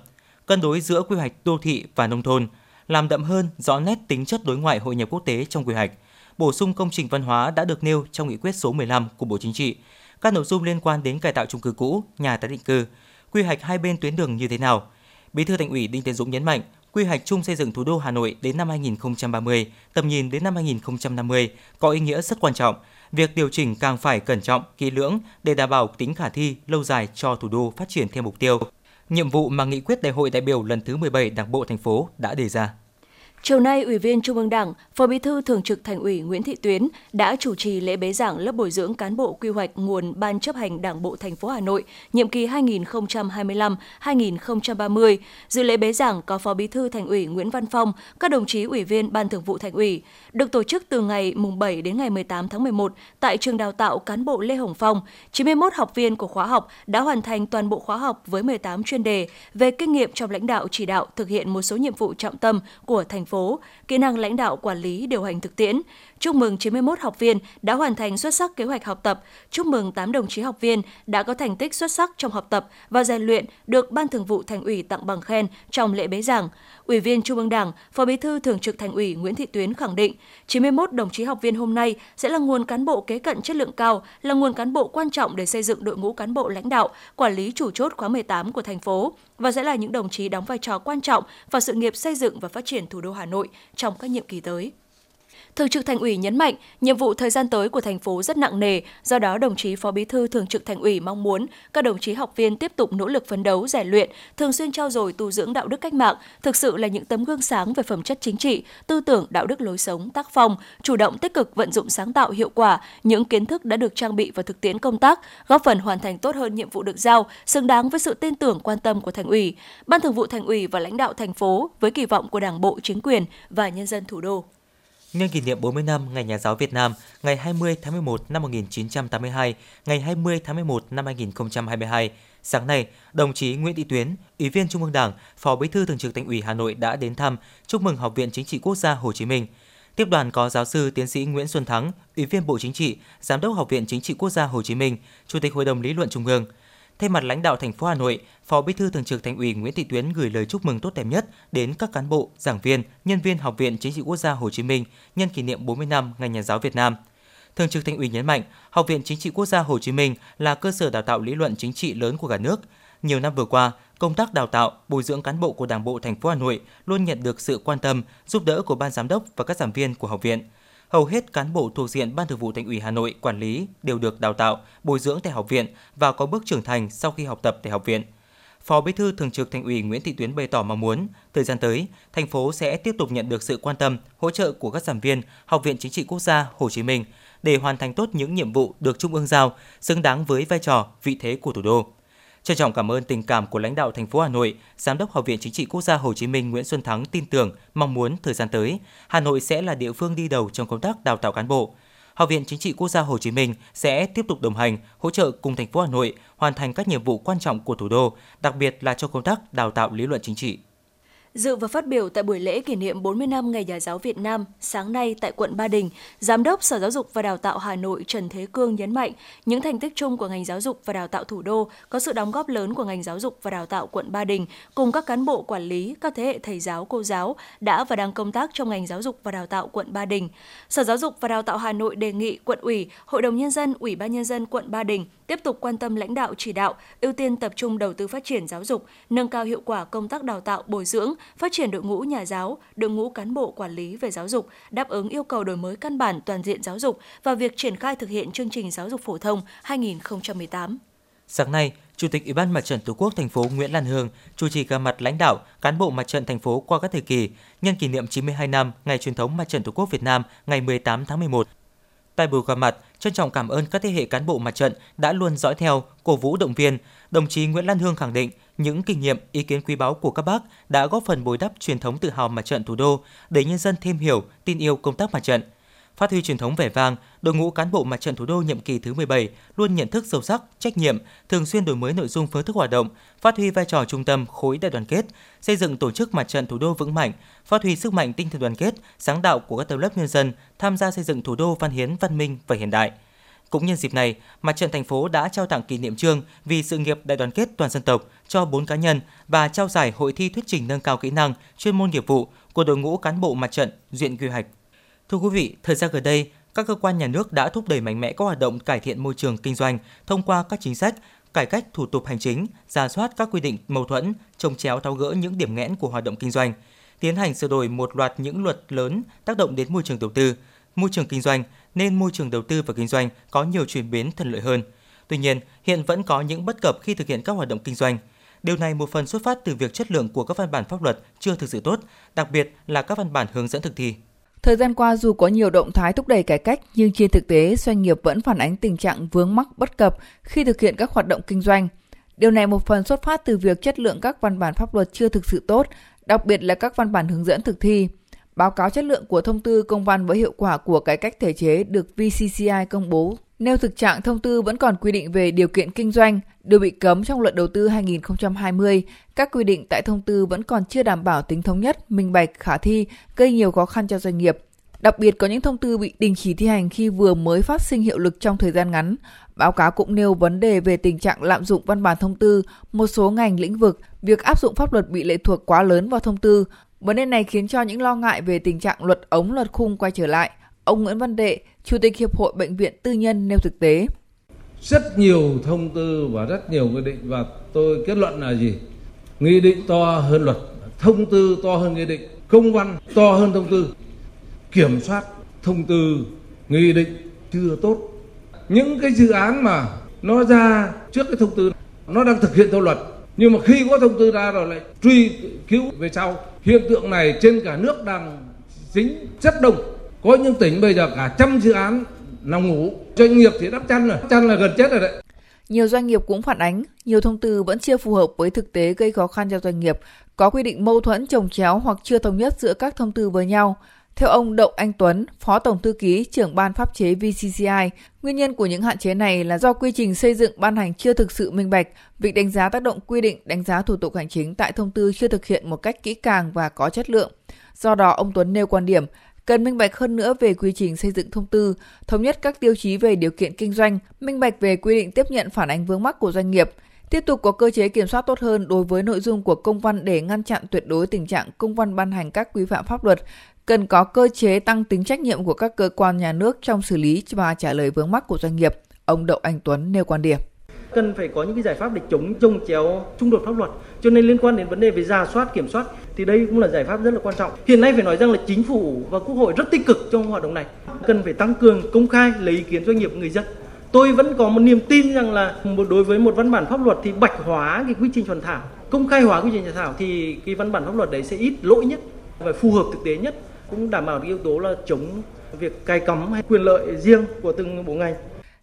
cân đối giữa quy hoạch đô thị và nông thôn, làm đậm hơn rõ nét tính chất đối ngoại hội nhập quốc tế trong quy hoạch, bổ sung công trình văn hóa đã được nêu trong nghị quyết số 15 của Bộ Chính trị, các nội dung liên quan đến cải tạo chung cư cũ, nhà tái định cư, quy hoạch hai bên tuyến đường như thế nào. Bí thư Thành ủy Đinh Tiến Dũng nhấn mạnh, quy hoạch chung xây dựng thủ đô Hà Nội đến năm 2030, tầm nhìn đến năm 2050 có ý nghĩa rất quan trọng việc điều chỉnh càng phải cẩn trọng, kỹ lưỡng để đảm bảo tính khả thi lâu dài cho thủ đô phát triển theo mục tiêu. Nhiệm vụ mà nghị quyết đại hội đại biểu lần thứ 17 Đảng bộ thành phố đã đề ra. Chiều nay, Ủy viên Trung ương Đảng, Phó Bí thư Thường trực Thành ủy Nguyễn Thị Tuyến đã chủ trì lễ bế giảng lớp bồi dưỡng cán bộ quy hoạch nguồn Ban chấp hành Đảng bộ thành phố Hà Nội nhiệm kỳ 2025-2030. Dự lễ bế giảng có Phó Bí thư Thành ủy Nguyễn Văn Phong, các đồng chí ủy viên Ban Thường vụ Thành ủy. Được tổ chức từ ngày mùng 7 đến ngày 18 tháng 11 tại trường đào tạo cán bộ Lê Hồng Phong, 91 học viên của khóa học đã hoàn thành toàn bộ khóa học với 18 chuyên đề về kinh nghiệm trong lãnh đạo chỉ đạo thực hiện một số nhiệm vụ trọng tâm của thành phố, kỹ năng lãnh đạo quản lý điều hành thực tiễn. Chúc mừng 91 học viên đã hoàn thành xuất sắc kế hoạch học tập. Chúc mừng 8 đồng chí học viên đã có thành tích xuất sắc trong học tập và rèn luyện được Ban Thường vụ Thành ủy tặng bằng khen trong lễ bế giảng. Ủy viên Trung ương Đảng, Phó Bí thư Thường trực Thành ủy Nguyễn Thị Tuyến khẳng định, 91 đồng chí học viên hôm nay sẽ là nguồn cán bộ kế cận chất lượng cao, là nguồn cán bộ quan trọng để xây dựng đội ngũ cán bộ lãnh đạo, quản lý chủ chốt khóa 18 của thành phố và sẽ là những đồng chí đóng vai trò quan trọng vào sự nghiệp xây dựng và phát triển thủ đô Hà Nội trong các nhiệm kỳ tới. Thường trực Thành ủy nhấn mạnh, nhiệm vụ thời gian tới của thành phố rất nặng nề, do đó đồng chí Phó Bí thư Thường trực Thành ủy mong muốn các đồng chí học viên tiếp tục nỗ lực phấn đấu, rèn luyện, thường xuyên trao dồi tu dưỡng đạo đức cách mạng, thực sự là những tấm gương sáng về phẩm chất chính trị, tư tưởng, đạo đức lối sống, tác phong, chủ động tích cực vận dụng sáng tạo hiệu quả những kiến thức đã được trang bị vào thực tiễn công tác, góp phần hoàn thành tốt hơn nhiệm vụ được giao, xứng đáng với sự tin tưởng quan tâm của Thành ủy, Ban Thường vụ Thành ủy và lãnh đạo thành phố với kỳ vọng của Đảng bộ, chính quyền và nhân dân thủ đô. Nhân kỷ niệm 40 năm Ngày Nhà giáo Việt Nam, ngày 20 tháng 11 năm 1982, ngày 20 tháng 11 năm 2022, sáng nay, đồng chí Nguyễn Thị Tuyến, Ủy viên Trung ương Đảng, Phó Bí thư Thường trực Thành ủy Hà Nội đã đến thăm, chúc mừng Học viện Chính trị Quốc gia Hồ Chí Minh. Tiếp đoàn có giáo sư tiến sĩ Nguyễn Xuân Thắng, Ủy viên Bộ Chính trị, Giám đốc Học viện Chính trị Quốc gia Hồ Chí Minh, Chủ tịch Hội đồng Lý luận Trung ương. Thay mặt lãnh đạo thành phố Hà Nội, Phó Bí thư Thường trực Thành ủy Nguyễn Thị Tuyến gửi lời chúc mừng tốt đẹp nhất đến các cán bộ, giảng viên, nhân viên Học viện Chính trị Quốc gia Hồ Chí Minh nhân kỷ niệm 40 năm Ngày Nhà giáo Việt Nam. Thường trực Thành ủy nhấn mạnh, Học viện Chính trị Quốc gia Hồ Chí Minh là cơ sở đào tạo lý luận chính trị lớn của cả nước. Nhiều năm vừa qua, công tác đào tạo, bồi dưỡng cán bộ của Đảng bộ thành phố Hà Nội luôn nhận được sự quan tâm, giúp đỡ của ban giám đốc và các giảng viên của học viện hầu hết cán bộ thuộc diện Ban Thường vụ Thành ủy Hà Nội quản lý đều được đào tạo, bồi dưỡng tại học viện và có bước trưởng thành sau khi học tập tại học viện. Phó Bí thư Thường trực Thành ủy Nguyễn Thị Tuyến bày tỏ mong muốn thời gian tới, thành phố sẽ tiếp tục nhận được sự quan tâm, hỗ trợ của các giảng viên Học viện Chính trị Quốc gia Hồ Chí Minh để hoàn thành tốt những nhiệm vụ được Trung ương giao, xứng đáng với vai trò, vị thế của thủ đô. Trân trọng cảm ơn tình cảm của lãnh đạo thành phố Hà Nội, Giám đốc Học viện Chính trị Quốc gia Hồ Chí Minh Nguyễn Xuân Thắng tin tưởng, mong muốn thời gian tới, Hà Nội sẽ là địa phương đi đầu trong công tác đào tạo cán bộ. Học viện Chính trị Quốc gia Hồ Chí Minh sẽ tiếp tục đồng hành, hỗ trợ cùng thành phố Hà Nội hoàn thành các nhiệm vụ quan trọng của thủ đô, đặc biệt là trong công tác đào tạo lý luận chính trị. Dự và phát biểu tại buổi lễ kỷ niệm 40 năm Ngày Nhà giáo Việt Nam sáng nay tại quận Ba Đình, Giám đốc Sở Giáo dục và Đào tạo Hà Nội Trần Thế Cương nhấn mạnh những thành tích chung của ngành giáo dục và đào tạo thủ đô có sự đóng góp lớn của ngành giáo dục và đào tạo quận Ba Đình cùng các cán bộ quản lý, các thế hệ thầy giáo, cô giáo đã và đang công tác trong ngành giáo dục và đào tạo quận Ba Đình. Sở Giáo dục và Đào tạo Hà Nội đề nghị quận ủy, Hội đồng Nhân dân, Ủy ban Nhân dân quận Ba Đình tiếp tục quan tâm lãnh đạo chỉ đạo, ưu tiên tập trung đầu tư phát triển giáo dục, nâng cao hiệu quả công tác đào tạo bồi dưỡng, phát triển đội ngũ nhà giáo, đội ngũ cán bộ quản lý về giáo dục, đáp ứng yêu cầu đổi mới căn bản toàn diện giáo dục và việc triển khai thực hiện chương trình giáo dục phổ thông 2018. Sáng nay, Chủ tịch Ủy ban Mặt trận Tổ quốc thành phố Nguyễn Lan Hương chủ trì gặp mặt lãnh đạo, cán bộ mặt trận thành phố qua các thời kỳ nhân kỷ niệm 92 năm ngày truyền thống Mặt trận Tổ quốc Việt Nam ngày 18 tháng 11 Tại buổi gặp mặt, trân trọng cảm ơn các thế hệ cán bộ mặt trận đã luôn dõi theo, cổ vũ động viên. Đồng chí Nguyễn Lan Hương khẳng định những kinh nghiệm, ý kiến quý báu của các bác đã góp phần bồi đắp truyền thống tự hào mặt trận thủ đô để nhân dân thêm hiểu, tin yêu công tác mặt trận. Phát huy truyền thống vẻ vang, đội ngũ cán bộ mặt trận thủ đô nhiệm kỳ thứ 17 luôn nhận thức sâu sắc, trách nhiệm, thường xuyên đổi mới nội dung phương thức hoạt động, phát huy vai trò trung tâm khối đại đoàn kết, xây dựng tổ chức mặt trận thủ đô vững mạnh, phát huy sức mạnh tinh thần đoàn kết, sáng tạo của các tầng lớp nhân dân tham gia xây dựng thủ đô văn hiến, văn minh và hiện đại. Cũng nhân dịp này, Mặt trận thành phố đã trao tặng kỷ niệm trương vì sự nghiệp đại đoàn kết toàn dân tộc cho 4 cá nhân và trao giải hội thi thuyết trình nâng cao kỹ năng, chuyên môn nghiệp vụ của đội ngũ cán bộ mặt trận duyện quy hoạch. Thưa quý vị, thời gian gần đây, các cơ quan nhà nước đã thúc đẩy mạnh mẽ các hoạt động cải thiện môi trường kinh doanh thông qua các chính sách, cải cách thủ tục hành chính, ra soát các quy định mâu thuẫn, trồng chéo tháo gỡ những điểm nghẽn của hoạt động kinh doanh, tiến hành sửa đổi một loạt những luật lớn tác động đến môi trường đầu tư, môi trường kinh doanh nên môi trường đầu tư và kinh doanh có nhiều chuyển biến thuận lợi hơn. Tuy nhiên, hiện vẫn có những bất cập khi thực hiện các hoạt động kinh doanh. Điều này một phần xuất phát từ việc chất lượng của các văn bản pháp luật chưa thực sự tốt, đặc biệt là các văn bản hướng dẫn thực thi. Thời gian qua dù có nhiều động thái thúc đẩy cải cách nhưng trên thực tế doanh nghiệp vẫn phản ánh tình trạng vướng mắc bất cập khi thực hiện các hoạt động kinh doanh. Điều này một phần xuất phát từ việc chất lượng các văn bản pháp luật chưa thực sự tốt, đặc biệt là các văn bản hướng dẫn thực thi. Báo cáo chất lượng của thông tư công văn với hiệu quả của cải cách thể chế được VCCI công bố nêu thực trạng thông tư vẫn còn quy định về điều kiện kinh doanh, đều bị cấm trong luật đầu tư 2020. Các quy định tại thông tư vẫn còn chưa đảm bảo tính thống nhất, minh bạch, khả thi, gây nhiều khó khăn cho doanh nghiệp. Đặc biệt có những thông tư bị đình chỉ thi hành khi vừa mới phát sinh hiệu lực trong thời gian ngắn. Báo cáo cũng nêu vấn đề về tình trạng lạm dụng văn bản thông tư, một số ngành lĩnh vực, việc áp dụng pháp luật bị lệ thuộc quá lớn vào thông tư. Vấn đề này khiến cho những lo ngại về tình trạng luật ống luật khung quay trở lại. Ông Nguyễn Văn Đệ, Chủ tịch Hiệp hội Bệnh viện Tư nhân nêu thực tế. Rất nhiều thông tư và rất nhiều quy định và tôi kết luận là gì? Nghị định to hơn luật, thông tư to hơn nghị định, công văn to hơn thông tư. Kiểm soát thông tư, nghị định chưa tốt. Những cái dự án mà nó ra trước cái thông tư nó đang thực hiện theo luật nhưng mà khi có thông tư ra rồi lại truy cứu về sau hiện tượng này trên cả nước đang dính rất đông có những tỉnh bây giờ cả trăm dự án nằm ngủ doanh nghiệp thì đắp chăn rồi chăn là gần chết rồi đấy nhiều doanh nghiệp cũng phản ánh, nhiều thông tư vẫn chưa phù hợp với thực tế gây khó khăn cho doanh nghiệp, có quy định mâu thuẫn trồng chéo hoặc chưa thống nhất giữa các thông tư với nhau. Theo ông Đậu Anh Tuấn, Phó Tổng Thư ký trưởng Ban Pháp chế VCCI, nguyên nhân của những hạn chế này là do quy trình xây dựng ban hành chưa thực sự minh bạch, việc đánh giá tác động quy định đánh giá thủ tục hành chính tại thông tư chưa thực hiện một cách kỹ càng và có chất lượng. Do đó, ông Tuấn nêu quan điểm, cần minh bạch hơn nữa về quy trình xây dựng thông tư, thống nhất các tiêu chí về điều kiện kinh doanh, minh bạch về quy định tiếp nhận phản ánh vướng mắc của doanh nghiệp, tiếp tục có cơ chế kiểm soát tốt hơn đối với nội dung của công văn để ngăn chặn tuyệt đối tình trạng công văn ban hành các quy phạm pháp luật, cần có cơ chế tăng tính trách nhiệm của các cơ quan nhà nước trong xử lý và trả lời vướng mắc của doanh nghiệp. Ông Đậu Anh Tuấn nêu quan điểm. Cần phải có những cái giải pháp để chống chung chéo xung đột pháp luật cho nên liên quan đến vấn đề về giả soát kiểm soát thì đây cũng là giải pháp rất là quan trọng. Hiện nay phải nói rằng là chính phủ và quốc hội rất tích cực trong hoạt động này. Cần phải tăng cường công khai lấy ý kiến doanh nghiệp người dân. Tôi vẫn có một niềm tin rằng là một đối với một văn bản pháp luật thì bạch hóa cái quy trình soạn thảo công khai hóa quy trình soạn thảo thì cái văn bản pháp luật đấy sẽ ít lỗi nhất và phù hợp thực tế nhất cũng đảm bảo cái yếu tố là chống việc cai cắm hay quyền lợi riêng của từng bộ ngành.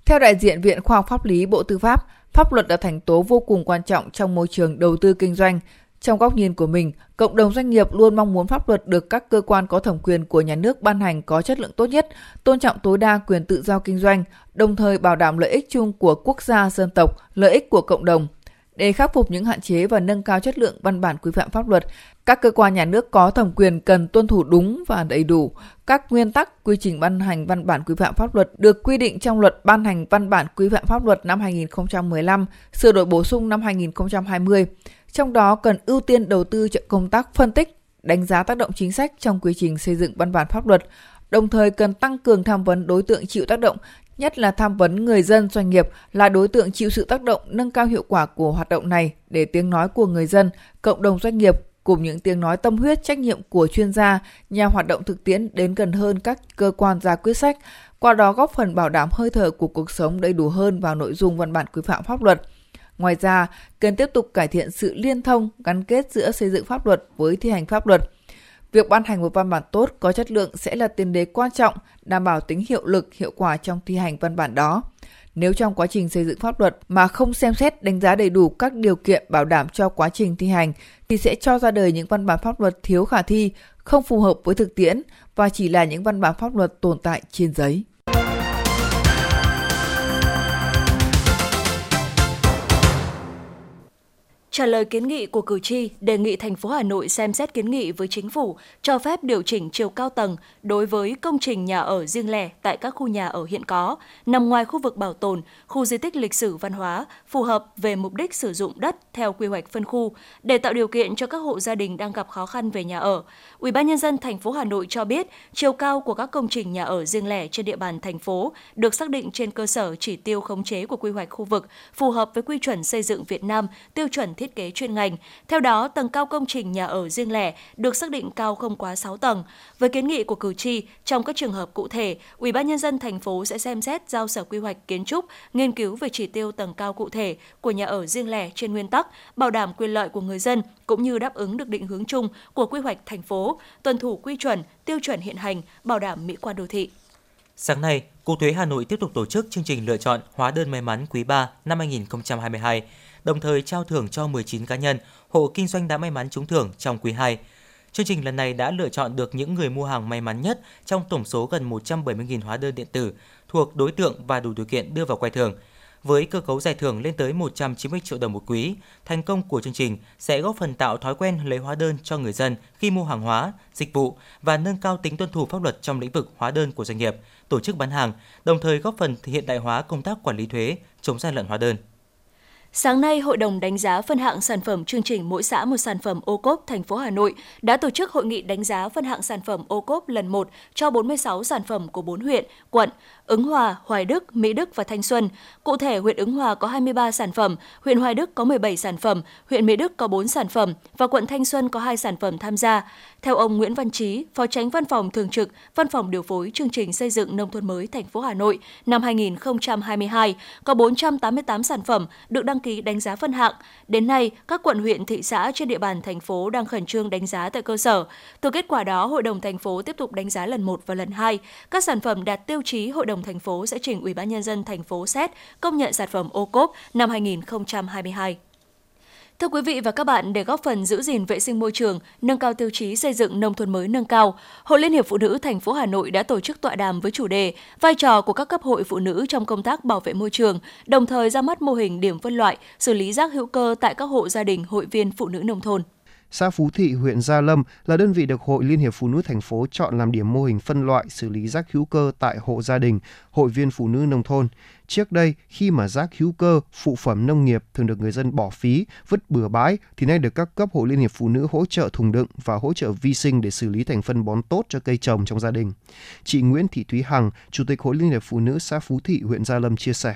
Theo đại diện Viện Khoa học Pháp lý Bộ Tư pháp, pháp luật là thành tố vô cùng quan trọng trong môi trường đầu tư kinh doanh. Trong góc nhìn của mình, cộng đồng doanh nghiệp luôn mong muốn pháp luật được các cơ quan có thẩm quyền của nhà nước ban hành có chất lượng tốt nhất, tôn trọng tối đa quyền tự do kinh doanh, đồng thời bảo đảm lợi ích chung của quốc gia, dân tộc, lợi ích của cộng đồng. Để khắc phục những hạn chế và nâng cao chất lượng văn bản quy phạm pháp luật, các cơ quan nhà nước có thẩm quyền cần tuân thủ đúng và đầy đủ các nguyên tắc quy trình ban hành văn bản quy phạm pháp luật được quy định trong luật ban hành văn bản quy phạm pháp luật năm 2015, sửa đổi bổ sung năm 2020. Trong đó cần ưu tiên đầu tư cho công tác phân tích, đánh giá tác động chính sách trong quy trình xây dựng văn bản pháp luật, đồng thời cần tăng cường tham vấn đối tượng chịu tác động nhất là tham vấn người dân doanh nghiệp là đối tượng chịu sự tác động nâng cao hiệu quả của hoạt động này để tiếng nói của người dân, cộng đồng doanh nghiệp cùng những tiếng nói tâm huyết trách nhiệm của chuyên gia, nhà hoạt động thực tiễn đến gần hơn các cơ quan ra quyết sách, qua đó góp phần bảo đảm hơi thở của cuộc sống đầy đủ hơn vào nội dung văn bản quy phạm pháp luật. Ngoài ra, cần tiếp tục cải thiện sự liên thông, gắn kết giữa xây dựng pháp luật với thi hành pháp luật. Việc ban hành một văn bản tốt có chất lượng sẽ là tiền đề quan trọng đảm bảo tính hiệu lực, hiệu quả trong thi hành văn bản đó. Nếu trong quá trình xây dựng pháp luật mà không xem xét đánh giá đầy đủ các điều kiện bảo đảm cho quá trình thi hành thì sẽ cho ra đời những văn bản pháp luật thiếu khả thi, không phù hợp với thực tiễn và chỉ là những văn bản pháp luật tồn tại trên giấy. Trả lời kiến nghị của cử tri, đề nghị thành phố Hà Nội xem xét kiến nghị với chính phủ cho phép điều chỉnh chiều cao tầng đối với công trình nhà ở riêng lẻ tại các khu nhà ở hiện có, nằm ngoài khu vực bảo tồn, khu di tích lịch sử văn hóa, phù hợp về mục đích sử dụng đất theo quy hoạch phân khu để tạo điều kiện cho các hộ gia đình đang gặp khó khăn về nhà ở. Ủy ban nhân dân thành phố Hà Nội cho biết, chiều cao của các công trình nhà ở riêng lẻ trên địa bàn thành phố được xác định trên cơ sở chỉ tiêu khống chế của quy hoạch khu vực phù hợp với quy chuẩn xây dựng Việt Nam, tiêu chuẩn thiết kế chuyên ngành. Theo đó, tầng cao công trình nhà ở riêng lẻ được xác định cao không quá 6 tầng. Với kiến nghị của cử tri, trong các trường hợp cụ thể, Ủy ban nhân dân thành phố sẽ xem xét giao Sở Quy hoạch Kiến trúc nghiên cứu về chỉ tiêu tầng cao cụ thể của nhà ở riêng lẻ trên nguyên tắc bảo đảm quyền lợi của người dân cũng như đáp ứng được định hướng chung của quy hoạch thành phố, tuân thủ quy chuẩn, tiêu chuẩn hiện hành, bảo đảm mỹ quan đô thị. Sáng nay, Cục Thuế Hà Nội tiếp tục tổ chức chương trình lựa chọn hóa đơn may mắn quý 3 năm 2022, đồng thời trao thưởng cho 19 cá nhân, hộ kinh doanh đã may mắn trúng thưởng trong quý 2. Chương trình lần này đã lựa chọn được những người mua hàng may mắn nhất trong tổng số gần 170.000 hóa đơn điện tử thuộc đối tượng và đủ điều kiện đưa vào quay thưởng. Với cơ cấu giải thưởng lên tới 190 triệu đồng một quý, thành công của chương trình sẽ góp phần tạo thói quen lấy hóa đơn cho người dân khi mua hàng hóa, dịch vụ và nâng cao tính tuân thủ pháp luật trong lĩnh vực hóa đơn của doanh nghiệp, tổ chức bán hàng, đồng thời góp phần hiện đại hóa công tác quản lý thuế, chống gian lận hóa đơn. Sáng nay, Hội đồng đánh giá phân hạng sản phẩm chương trình mỗi xã một sản phẩm ô cốp thành phố Hà Nội đã tổ chức hội nghị đánh giá phân hạng sản phẩm ô cốp lần 1 cho 46 sản phẩm của 4 huyện, quận. Ứng Hòa, Hoài Đức, Mỹ Đức và Thanh Xuân. Cụ thể, huyện Ứng Hòa có 23 sản phẩm, huyện Hoài Đức có 17 sản phẩm, huyện Mỹ Đức có 4 sản phẩm và quận Thanh Xuân có 2 sản phẩm tham gia. Theo ông Nguyễn Văn Trí, Phó Tránh Văn phòng Thường trực, Văn phòng điều phối chương trình xây dựng nông thôn mới thành phố Hà Nội năm 2022, có 488 sản phẩm được đăng ký đánh giá phân hạng. Đến nay, các quận huyện thị xã trên địa bàn thành phố đang khẩn trương đánh giá tại cơ sở. Từ kết quả đó, Hội đồng thành phố tiếp tục đánh giá lần 1 và lần 2. Các sản phẩm đạt tiêu chí Hội đồng thành phố sẽ trình Ủy ban nhân dân thành phố xét công nhận sản phẩm ô cốp năm 2022. Thưa quý vị và các bạn, để góp phần giữ gìn vệ sinh môi trường, nâng cao tiêu chí xây dựng nông thôn mới nâng cao, Hội Liên hiệp Phụ nữ thành phố Hà Nội đã tổ chức tọa đàm với chủ đề vai trò của các cấp hội phụ nữ trong công tác bảo vệ môi trường, đồng thời ra mắt mô hình điểm phân loại, xử lý rác hữu cơ tại các hộ gia đình hội viên phụ nữ nông thôn xã Phú Thị, huyện Gia Lâm là đơn vị được Hội Liên hiệp Phụ nữ thành phố chọn làm điểm mô hình phân loại xử lý rác hữu cơ tại hộ gia đình, hội viên phụ nữ nông thôn. Trước đây, khi mà rác hữu cơ, phụ phẩm nông nghiệp thường được người dân bỏ phí, vứt bừa bãi, thì nay được các cấp hội Liên hiệp Phụ nữ hỗ trợ thùng đựng và hỗ trợ vi sinh để xử lý thành phân bón tốt cho cây trồng trong gia đình. Chị Nguyễn Thị Thúy Hằng, Chủ tịch Hội Liên hiệp Phụ nữ xã Phú Thị, huyện Gia Lâm chia sẻ.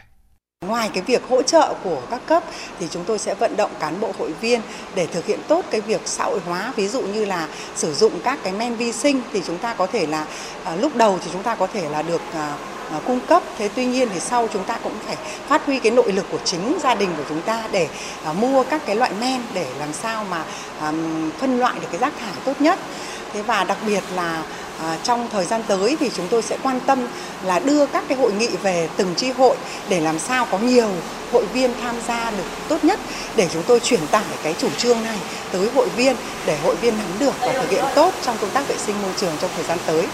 Ngoài cái việc hỗ trợ của các cấp thì chúng tôi sẽ vận động cán bộ hội viên để thực hiện tốt cái việc xã hội hóa. Ví dụ như là sử dụng các cái men vi sinh thì chúng ta có thể là à, lúc đầu thì chúng ta có thể là được à, à, cung cấp. Thế tuy nhiên thì sau chúng ta cũng phải phát huy cái nội lực của chính gia đình của chúng ta để à, mua các cái loại men để làm sao mà à, phân loại được cái rác thải tốt nhất. Thế và đặc biệt là À, trong thời gian tới thì chúng tôi sẽ quan tâm là đưa các cái hội nghị về từng chi hội để làm sao có nhiều hội viên tham gia được tốt nhất, để chúng tôi truyền tải cái chủ trương này tới hội viên để hội viên nắm được và thực hiện tốt trong công tác vệ sinh môi trường trong thời gian tới.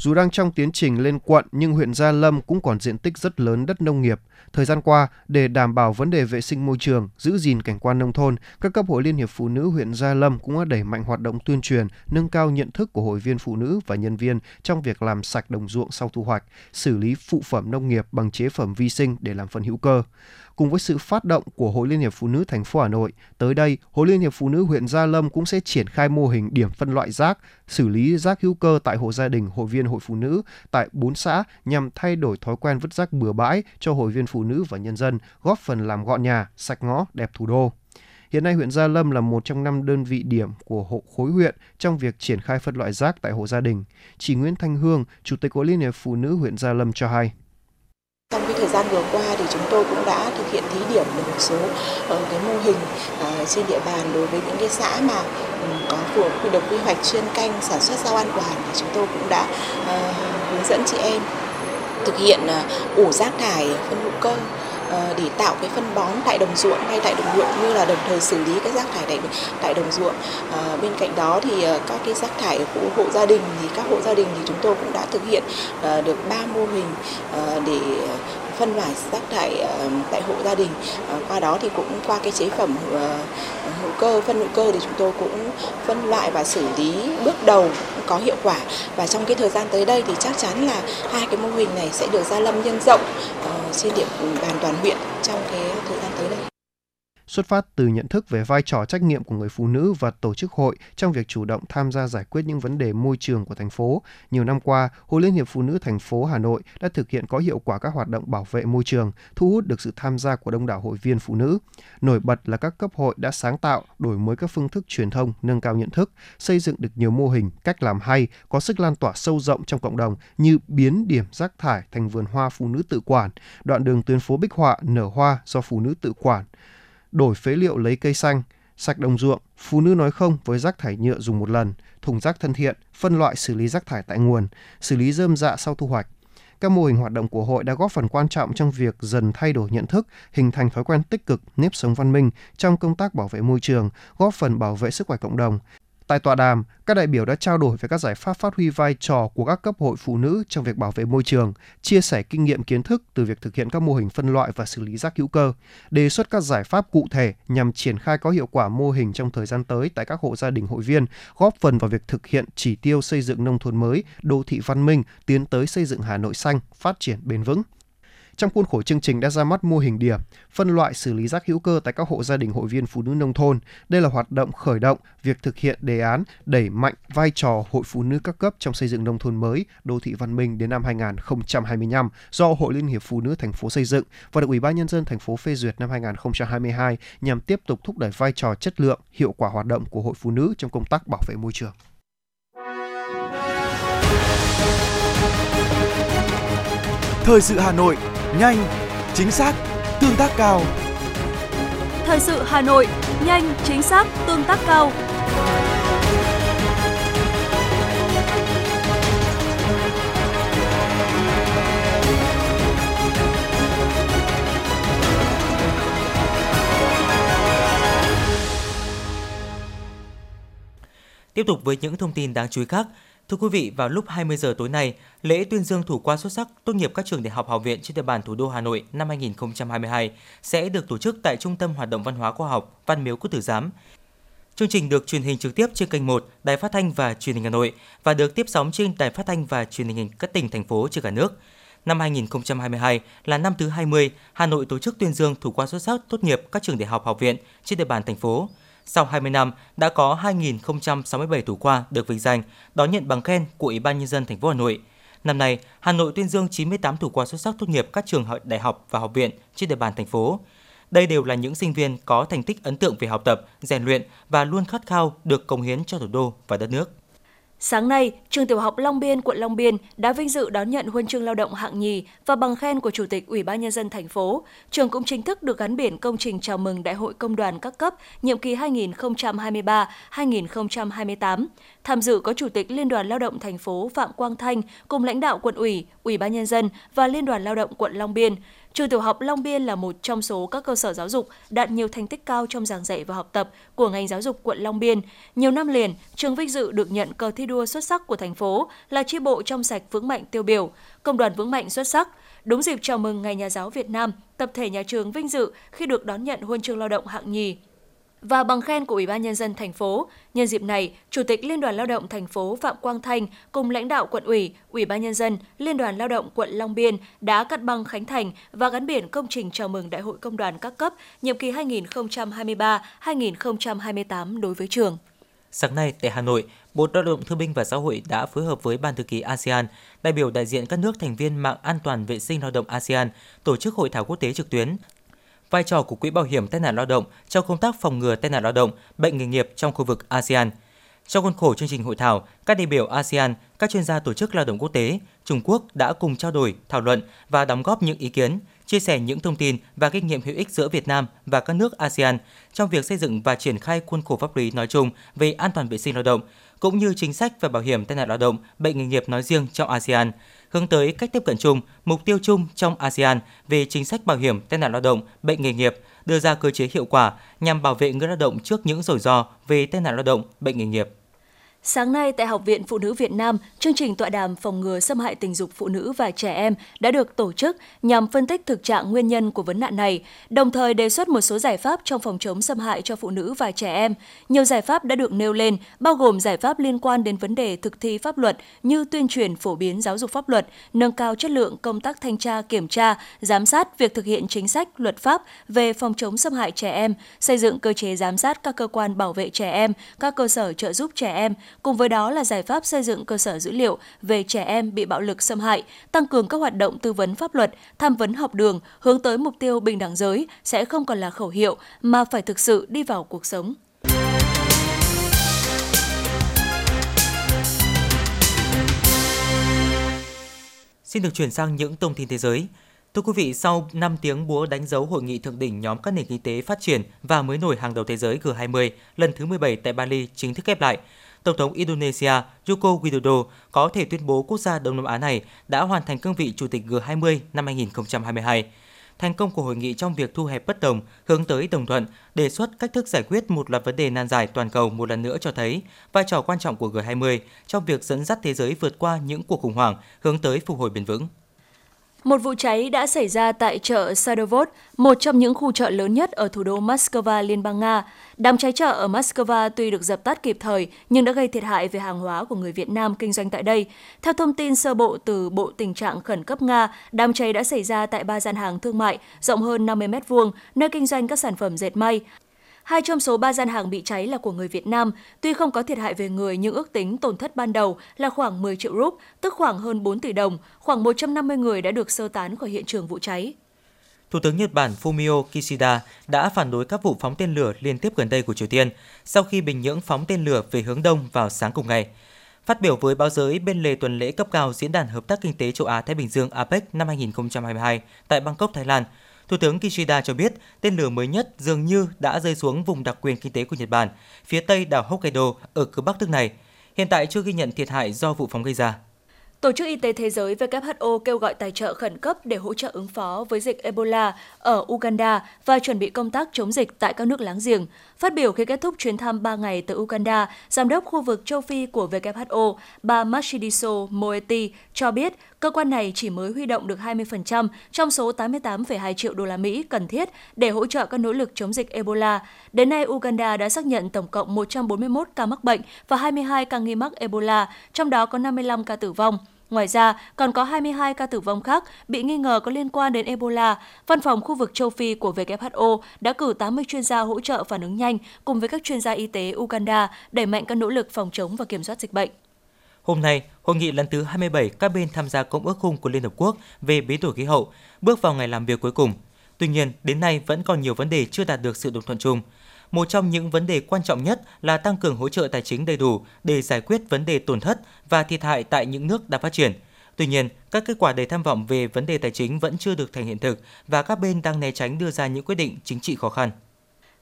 Dù đang trong tiến trình lên quận nhưng huyện Gia Lâm cũng còn diện tích rất lớn đất nông nghiệp. Thời gian qua, để đảm bảo vấn đề vệ sinh môi trường, giữ gìn cảnh quan nông thôn, các cấp hội Liên hiệp Phụ nữ huyện Gia Lâm cũng đã đẩy mạnh hoạt động tuyên truyền, nâng cao nhận thức của hội viên phụ nữ và nhân viên trong việc làm sạch đồng ruộng sau thu hoạch, xử lý phụ phẩm nông nghiệp bằng chế phẩm vi sinh để làm phân hữu cơ. Cùng với sự phát động của Hội Liên hiệp Phụ nữ thành phố Hà Nội, tới đây, Hội Liên hiệp Phụ nữ huyện Gia Lâm cũng sẽ triển khai mô hình điểm phân loại rác, xử lý rác hữu cơ tại hộ gia đình, hội viên hội phụ nữ tại 4 xã nhằm thay đổi thói quen vứt rác bừa bãi cho hội viên phụ nữ và nhân dân, góp phần làm gọn nhà, sạch ngõ, đẹp thủ đô. Hiện nay huyện Gia Lâm là một trong năm đơn vị điểm của hộ khối huyện trong việc triển khai phân loại rác tại hộ gia đình. Chị Nguyễn Thanh Hương, Chủ tịch Hội Liên hiệp Phụ nữ huyện Gia Lâm cho hay. Trong cái thời gian vừa qua thì chúng tôi cũng đã thực hiện thí điểm được một số uh, cái mô hình uh, trên địa bàn đối với những cái xã mà um, có phù quy được quy hoạch chuyên canh sản xuất rau an toàn thì chúng tôi cũng đã uh, hướng dẫn chị em thực hiện uh, ủ rác thải phân hữu cơ. Ờ, để tạo cái phân bón tại đồng ruộng hay tại đồng ruộng như là đồng thời xử lý cái rác thải tại, tại đồng ruộng. À, bên cạnh đó thì ờ, các cái rác thải của hộ gia đình thì các hộ gia đình thì chúng tôi cũng đã thực hiện à, được ba mô hình à, để phân loại rác thải tại hộ gia đình. Qua đó thì cũng qua cái chế phẩm hữu cơ, phân hữu cơ thì chúng tôi cũng phân loại và xử lý bước đầu có hiệu quả. Và trong cái thời gian tới đây thì chắc chắn là hai cái mô hình này sẽ được gia lâm nhân rộng ờ, trên địa bàn toàn huyện trong cái thời gian tới xuất phát từ nhận thức về vai trò trách nhiệm của người phụ nữ và tổ chức hội trong việc chủ động tham gia giải quyết những vấn đề môi trường của thành phố. Nhiều năm qua, Hội Liên hiệp Phụ nữ thành phố Hà Nội đã thực hiện có hiệu quả các hoạt động bảo vệ môi trường, thu hút được sự tham gia của đông đảo hội viên phụ nữ. Nổi bật là các cấp hội đã sáng tạo, đổi mới các phương thức truyền thông, nâng cao nhận thức, xây dựng được nhiều mô hình, cách làm hay, có sức lan tỏa sâu rộng trong cộng đồng như biến điểm rác thải thành vườn hoa phụ nữ tự quản, đoạn đường tuyến phố Bích Họa nở hoa do phụ nữ tự quản, đổi phế liệu lấy cây xanh, sạch đồng ruộng, phụ nữ nói không với rác thải nhựa dùng một lần, thùng rác thân thiện, phân loại xử lý rác thải tại nguồn, xử lý rơm dạ sau thu hoạch. Các mô hình hoạt động của hội đã góp phần quan trọng trong việc dần thay đổi nhận thức, hình thành thói quen tích cực, nếp sống văn minh trong công tác bảo vệ môi trường, góp phần bảo vệ sức khỏe cộng đồng, Tại tọa đàm, các đại biểu đã trao đổi về các giải pháp phát huy vai trò của các cấp hội phụ nữ trong việc bảo vệ môi trường, chia sẻ kinh nghiệm kiến thức từ việc thực hiện các mô hình phân loại và xử lý rác hữu cơ, đề xuất các giải pháp cụ thể nhằm triển khai có hiệu quả mô hình trong thời gian tới tại các hộ gia đình hội viên, góp phần vào việc thực hiện chỉ tiêu xây dựng nông thôn mới, đô thị văn minh, tiến tới xây dựng Hà Nội xanh, phát triển bền vững. Trong khuôn khổ chương trình đã ra mắt mô hình điểm, phân loại xử lý rác hữu cơ tại các hộ gia đình hội viên phụ nữ nông thôn. Đây là hoạt động khởi động việc thực hiện đề án đẩy mạnh vai trò hội phụ nữ các cấp trong xây dựng nông thôn mới, đô thị văn minh đến năm 2025 do Hội Liên hiệp Phụ nữ thành phố xây dựng và được Ủy ban nhân dân thành phố phê duyệt năm 2022 nhằm tiếp tục thúc đẩy vai trò chất lượng, hiệu quả hoạt động của hội phụ nữ trong công tác bảo vệ môi trường. Thời sự Hà Nội, nhanh, chính xác, tương tác cao. Thời sự Hà Nội, nhanh, chính xác, tương tác cao. Tiếp tục với những thông tin đáng chú ý khác, Thưa quý vị, vào lúc 20 giờ tối nay, lễ tuyên dương thủ khoa xuất sắc tốt nghiệp các trường đại học học viện trên địa bàn thủ đô Hà Nội năm 2022 sẽ được tổ chức tại Trung tâm Hoạt động Văn hóa Khoa học Văn Miếu Quốc Tử Giám. Chương trình được truyền hình trực tiếp trên kênh 1 Đài Phát thanh và Truyền hình Hà Nội và được tiếp sóng trên Đài Phát thanh và Truyền hình các tỉnh thành phố trên cả nước. Năm 2022 là năm thứ 20 Hà Nội tổ chức tuyên dương thủ khoa xuất sắc tốt nghiệp các trường đại học học viện trên địa bàn thành phố. Sau 20 năm, đã có 2.067 thủ khoa được vinh danh đón nhận bằng khen của Ủy ban nhân dân thành phố Hà Nội. Năm nay, Hà Nội tuyên dương 98 thủ khoa xuất sắc tốt nghiệp các trường đại học và học viện trên địa bàn thành phố. Đây đều là những sinh viên có thành tích ấn tượng về học tập, rèn luyện và luôn khát khao được cống hiến cho thủ đô và đất nước. Sáng nay, trường tiểu học Long Biên, quận Long Biên đã vinh dự đón nhận huân chương lao động hạng nhì và bằng khen của Chủ tịch Ủy ban nhân dân thành phố. Trường cũng chính thức được gắn biển công trình chào mừng Đại hội công đoàn các cấp nhiệm kỳ 2023-2028. Tham dự có Chủ tịch Liên đoàn Lao động thành phố Phạm Quang Thanh cùng lãnh đạo quận ủy, Ủy ban nhân dân và Liên đoàn Lao động quận Long Biên. Trường tiểu học Long Biên là một trong số các cơ sở giáo dục đạt nhiều thành tích cao trong giảng dạy và học tập của ngành giáo dục quận Long Biên. Nhiều năm liền, trường vinh dự được nhận cờ thi đua xuất sắc của thành phố là chi bộ trong sạch vững mạnh tiêu biểu, công đoàn vững mạnh xuất sắc. Đúng dịp chào mừng Ngày Nhà giáo Việt Nam, tập thể nhà trường vinh dự khi được đón nhận huân chương lao động hạng nhì và bằng khen của Ủy ban nhân dân thành phố. Nhân dịp này, Chủ tịch Liên đoàn Lao động thành phố Phạm Quang Thanh cùng lãnh đạo quận ủy, Ủy ban nhân dân, Liên đoàn Lao động quận Long Biên đã cắt băng khánh thành và gắn biển công trình chào mừng Đại hội công đoàn các cấp nhiệm kỳ 2023-2028 đối với trường. Sáng nay tại Hà Nội, Bộ Lao động Thương binh và Xã hội đã phối hợp với Ban thư ký ASEAN, đại biểu đại diện các nước thành viên mạng an toàn vệ sinh lao động ASEAN tổ chức hội thảo quốc tế trực tuyến vai trò của Quỹ Bảo hiểm tai nạn lao động trong công tác phòng ngừa tai nạn lao động, bệnh nghề nghiệp trong khu vực ASEAN. Trong khuôn khổ chương trình hội thảo, các đại biểu ASEAN, các chuyên gia tổ chức lao động quốc tế, Trung Quốc đã cùng trao đổi, thảo luận và đóng góp những ý kiến, chia sẻ những thông tin và kinh nghiệm hữu ích giữa Việt Nam và các nước ASEAN trong việc xây dựng và triển khai khuôn khổ pháp lý nói chung về an toàn vệ sinh lao động, cũng như chính sách về bảo hiểm tai nạn lao động, bệnh nghề nghiệp nói riêng trong ASEAN – hướng tới cách tiếp cận chung, mục tiêu chung trong ASEAN về chính sách bảo hiểm tai nạn lao động, bệnh nghề nghiệp, đưa ra cơ chế hiệu quả nhằm bảo vệ người lao động trước những rủi ro về tai nạn lao động, bệnh nghề nghiệp. Sáng nay tại Học viện Phụ nữ Việt Nam, chương trình tọa đàm phòng ngừa xâm hại tình dục phụ nữ và trẻ em đã được tổ chức nhằm phân tích thực trạng nguyên nhân của vấn nạn này, đồng thời đề xuất một số giải pháp trong phòng chống xâm hại cho phụ nữ và trẻ em. Nhiều giải pháp đã được nêu lên, bao gồm giải pháp liên quan đến vấn đề thực thi pháp luật như tuyên truyền phổ biến giáo dục pháp luật, nâng cao chất lượng công tác thanh tra, kiểm tra, giám sát việc thực hiện chính sách, luật pháp về phòng chống xâm hại trẻ em, xây dựng cơ chế giám sát các cơ quan bảo vệ trẻ em, các cơ sở trợ giúp trẻ em, Cùng với đó là giải pháp xây dựng cơ sở dữ liệu về trẻ em bị bạo lực xâm hại, tăng cường các hoạt động tư vấn pháp luật, tham vấn học đường hướng tới mục tiêu bình đẳng giới sẽ không còn là khẩu hiệu mà phải thực sự đi vào cuộc sống. Xin được chuyển sang những thông tin thế giới. Thưa quý vị, sau 5 tiếng búa đánh dấu hội nghị thượng đỉnh nhóm các nền kinh tế phát triển và mới nổi hàng đầu thế giới G20 lần thứ 17 tại Bali chính thức khép lại, Tổng thống Indonesia Joko Widodo có thể tuyên bố quốc gia Đông Nam Á này đã hoàn thành cương vị Chủ tịch G20 năm 2022. Thành công của hội nghị trong việc thu hẹp bất đồng, hướng tới đồng thuận, đề xuất cách thức giải quyết một loạt vấn đề nan giải toàn cầu một lần nữa cho thấy vai trò quan trọng của G20 trong việc dẫn dắt thế giới vượt qua những cuộc khủng hoảng hướng tới phục hồi bền vững. Một vụ cháy đã xảy ra tại chợ Sadovod, một trong những khu chợ lớn nhất ở thủ đô Moscow, Liên bang Nga. Đám cháy chợ ở Moscow tuy được dập tắt kịp thời nhưng đã gây thiệt hại về hàng hóa của người Việt Nam kinh doanh tại đây. Theo thông tin sơ bộ từ Bộ Tình trạng Khẩn cấp Nga, đám cháy đã xảy ra tại ba gian hàng thương mại rộng hơn 50 m2, nơi kinh doanh các sản phẩm dệt may. Hai trong số ba gian hàng bị cháy là của người Việt Nam. Tuy không có thiệt hại về người nhưng ước tính tổn thất ban đầu là khoảng 10 triệu rúp, tức khoảng hơn 4 tỷ đồng. Khoảng 150 người đã được sơ tán khỏi hiện trường vụ cháy. Thủ tướng Nhật Bản Fumio Kishida đã phản đối các vụ phóng tên lửa liên tiếp gần đây của Triều Tiên sau khi Bình Nhưỡng phóng tên lửa về hướng đông vào sáng cùng ngày. Phát biểu với báo giới bên lề tuần lễ cấp cao Diễn đàn Hợp tác Kinh tế Châu Á-Thái Bình Dương APEC năm 2022 tại Bangkok, Thái Lan, Thủ tướng Kishida cho biết tên lửa mới nhất dường như đã rơi xuống vùng đặc quyền kinh tế của Nhật Bản, phía tây đảo Hokkaido ở cực bắc nước này. Hiện tại chưa ghi nhận thiệt hại do vụ phóng gây ra. Tổ chức Y tế Thế giới WHO kêu gọi tài trợ khẩn cấp để hỗ trợ ứng phó với dịch Ebola ở Uganda và chuẩn bị công tác chống dịch tại các nước láng giềng. Phát biểu khi kết thúc chuyến thăm 3 ngày tới Uganda, Giám đốc khu vực châu Phi của WHO, bà Mashidiso Moeti cho biết cơ quan này chỉ mới huy động được 20% trong số 88,2 triệu đô la Mỹ cần thiết để hỗ trợ các nỗ lực chống dịch Ebola. Đến nay, Uganda đã xác nhận tổng cộng 141 ca mắc bệnh và 22 ca nghi mắc Ebola, trong đó có 55 ca tử vong. Ngoài ra, còn có 22 ca tử vong khác bị nghi ngờ có liên quan đến Ebola. Văn phòng khu vực châu Phi của WHO đã cử 80 chuyên gia hỗ trợ phản ứng nhanh cùng với các chuyên gia y tế Uganda đẩy mạnh các nỗ lực phòng chống và kiểm soát dịch bệnh. Hôm nay, hội nghị lần thứ 27 các bên tham gia Công ước khung của Liên Hợp Quốc về biến đổi khí hậu bước vào ngày làm việc cuối cùng. Tuy nhiên, đến nay vẫn còn nhiều vấn đề chưa đạt được sự đồng thuận chung. Một trong những vấn đề quan trọng nhất là tăng cường hỗ trợ tài chính đầy đủ để giải quyết vấn đề tổn thất và thiệt hại tại những nước đang phát triển. Tuy nhiên, các kết quả đầy tham vọng về vấn đề tài chính vẫn chưa được thành hiện thực và các bên đang né tránh đưa ra những quyết định chính trị khó khăn.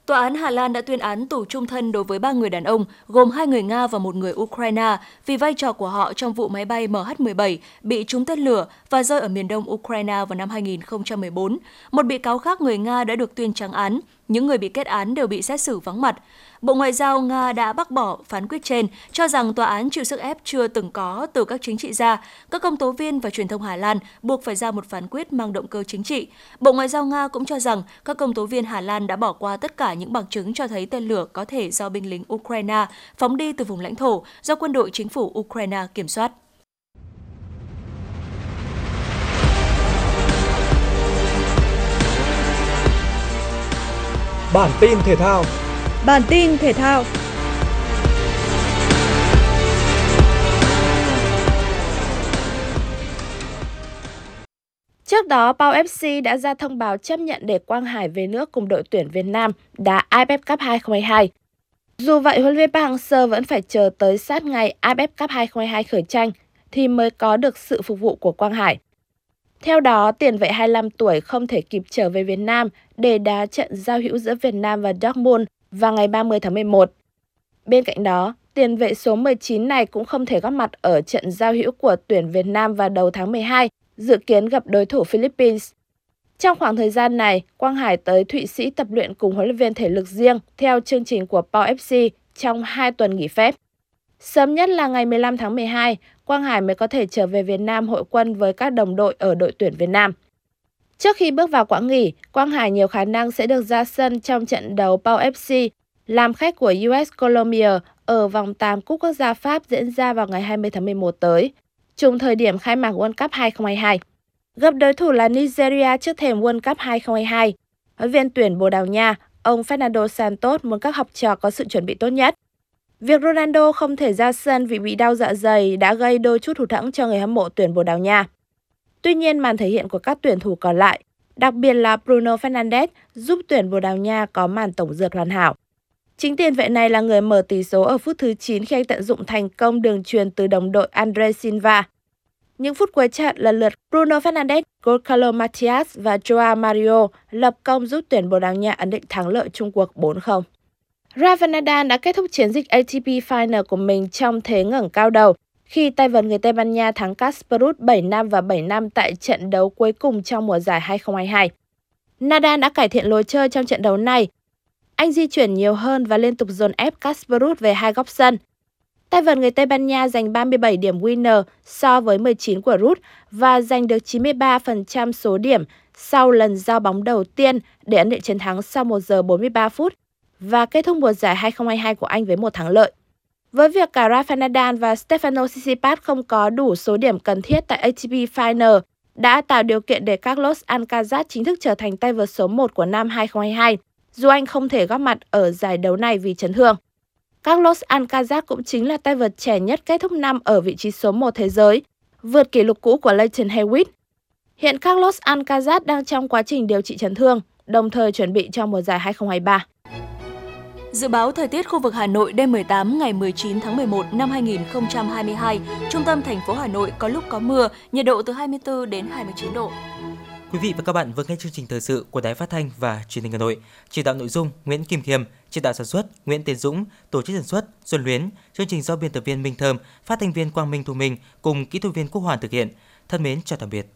Tòa án Hà Lan đã tuyên án tù trung thân đối với ba người đàn ông, gồm hai người Nga và một người Ukraine, vì vai trò của họ trong vụ máy bay MH17 bị trúng tên lửa và rơi ở miền đông Ukraine vào năm 2014. Một bị cáo khác người Nga đã được tuyên trắng án, những người bị kết án đều bị xét xử vắng mặt. Bộ Ngoại giao Nga đã bác bỏ phán quyết trên, cho rằng tòa án chịu sức ép chưa từng có từ các chính trị gia. Các công tố viên và truyền thông Hà Lan buộc phải ra một phán quyết mang động cơ chính trị. Bộ Ngoại giao Nga cũng cho rằng các công tố viên Hà Lan đã bỏ qua tất cả những bằng chứng cho thấy tên lửa có thể do binh lính Ukraine phóng đi từ vùng lãnh thổ do quân đội chính phủ Ukraine kiểm soát. Bản tin thể thao Bản tin thể thao Trước đó, Pau FC đã ra thông báo chấp nhận để Quang Hải về nước cùng đội tuyển Việt Nam đá AFF Cup 2022. Dù vậy, huấn luyện viên Park Hang-seo vẫn phải chờ tới sát ngày AFF Cup 2022 khởi tranh thì mới có được sự phục vụ của Quang Hải. Theo đó, tiền vệ 25 tuổi không thể kịp trở về Việt Nam để đá trận giao hữu giữa Việt Nam và Dortmund vào ngày 30 tháng 11. Bên cạnh đó, tiền vệ số 19 này cũng không thể góp mặt ở trận giao hữu của tuyển Việt Nam vào đầu tháng 12, dự kiến gặp đối thủ Philippines. Trong khoảng thời gian này, Quang Hải tới Thụy Sĩ tập luyện cùng huấn luyện viên thể lực riêng theo chương trình của Pau FC trong 2 tuần nghỉ phép. Sớm nhất là ngày 15 tháng 12, Quang Hải mới có thể trở về Việt Nam hội quân với các đồng đội ở đội tuyển Việt Nam. Trước khi bước vào quãng nghỉ, Quang Hải nhiều khả năng sẽ được ra sân trong trận đấu Pau FC làm khách của US Colombia ở vòng 8 Cúp Quốc gia Pháp diễn ra vào ngày 20 tháng 11 tới, trùng thời điểm khai mạc World Cup 2022. Gặp đối thủ là Nigeria trước thềm World Cup 2022. Huấn viên tuyển Bồ Đào Nha, ông Fernando Santos muốn các học trò có sự chuẩn bị tốt nhất. Việc Ronaldo không thể ra sân vì bị đau dạ dày đã gây đôi chút hụt hẫng cho người hâm mộ tuyển Bồ Đào Nha. Tuy nhiên, màn thể hiện của các tuyển thủ còn lại, đặc biệt là Bruno Fernandes, giúp tuyển Bồ Đào Nha có màn tổng dượt hoàn hảo. Chính tiền vệ này là người mở tỷ số ở phút thứ 9 khi anh tận dụng thành công đường truyền từ đồng đội Andre Silva. Những phút cuối trận lần lượt Bruno Fernandes, Gonzalo Matias và Joao Mario lập công giúp tuyển Bồ Đào Nha ấn định thắng lợi chung cuộc 4-0. Rafael Nadal đã kết thúc chiến dịch ATP Final của mình trong thế ngẩng cao đầu khi tay vợt người Tây Ban Nha thắng Kasparov 7 năm và 7 năm tại trận đấu cuối cùng trong mùa giải 2022. Nadal đã cải thiện lối chơi trong trận đấu này. Anh di chuyển nhiều hơn và liên tục dồn ép Kasparov về hai góc sân. Tay vợt người Tây Ban Nha giành 37 điểm winner so với 19 của Ruth và giành được 93% số điểm sau lần giao bóng đầu tiên để ấn định chiến thắng sau 1 giờ 43 phút và kết thúc mùa giải 2022 của Anh với một thắng lợi. Với việc cả Rafael Nadal và Stefano Tsitsipas không có đủ số điểm cần thiết tại ATP Final, đã tạo điều kiện để Carlos Alcaraz chính thức trở thành tay vợt số 1 của năm 2022, dù anh không thể góp mặt ở giải đấu này vì chấn thương. Carlos Alcaraz cũng chính là tay vợt trẻ nhất kết thúc năm ở vị trí số 1 thế giới, vượt kỷ lục cũ của Leighton Hewitt. Hiện Carlos Alcaraz đang trong quá trình điều trị chấn thương, đồng thời chuẩn bị cho mùa giải 2023. Dự báo thời tiết khu vực Hà Nội đêm 18 ngày 19 tháng 11 năm 2022, trung tâm thành phố Hà Nội có lúc có mưa, nhiệt độ từ 24 đến 29 độ. Quý vị và các bạn vừa nghe chương trình thời sự của Đài Phát thanh và Truyền hình Hà Nội. Chỉ đạo nội dung Nguyễn Kim Khiêm, chỉ đạo sản xuất Nguyễn Tiến Dũng, tổ chức sản xuất Xuân Luyến, chương trình do biên tập viên Minh Thơm, phát thanh viên Quang Minh Thu Minh cùng kỹ thuật viên Quốc Hoàn thực hiện. Thân mến chào tạm biệt.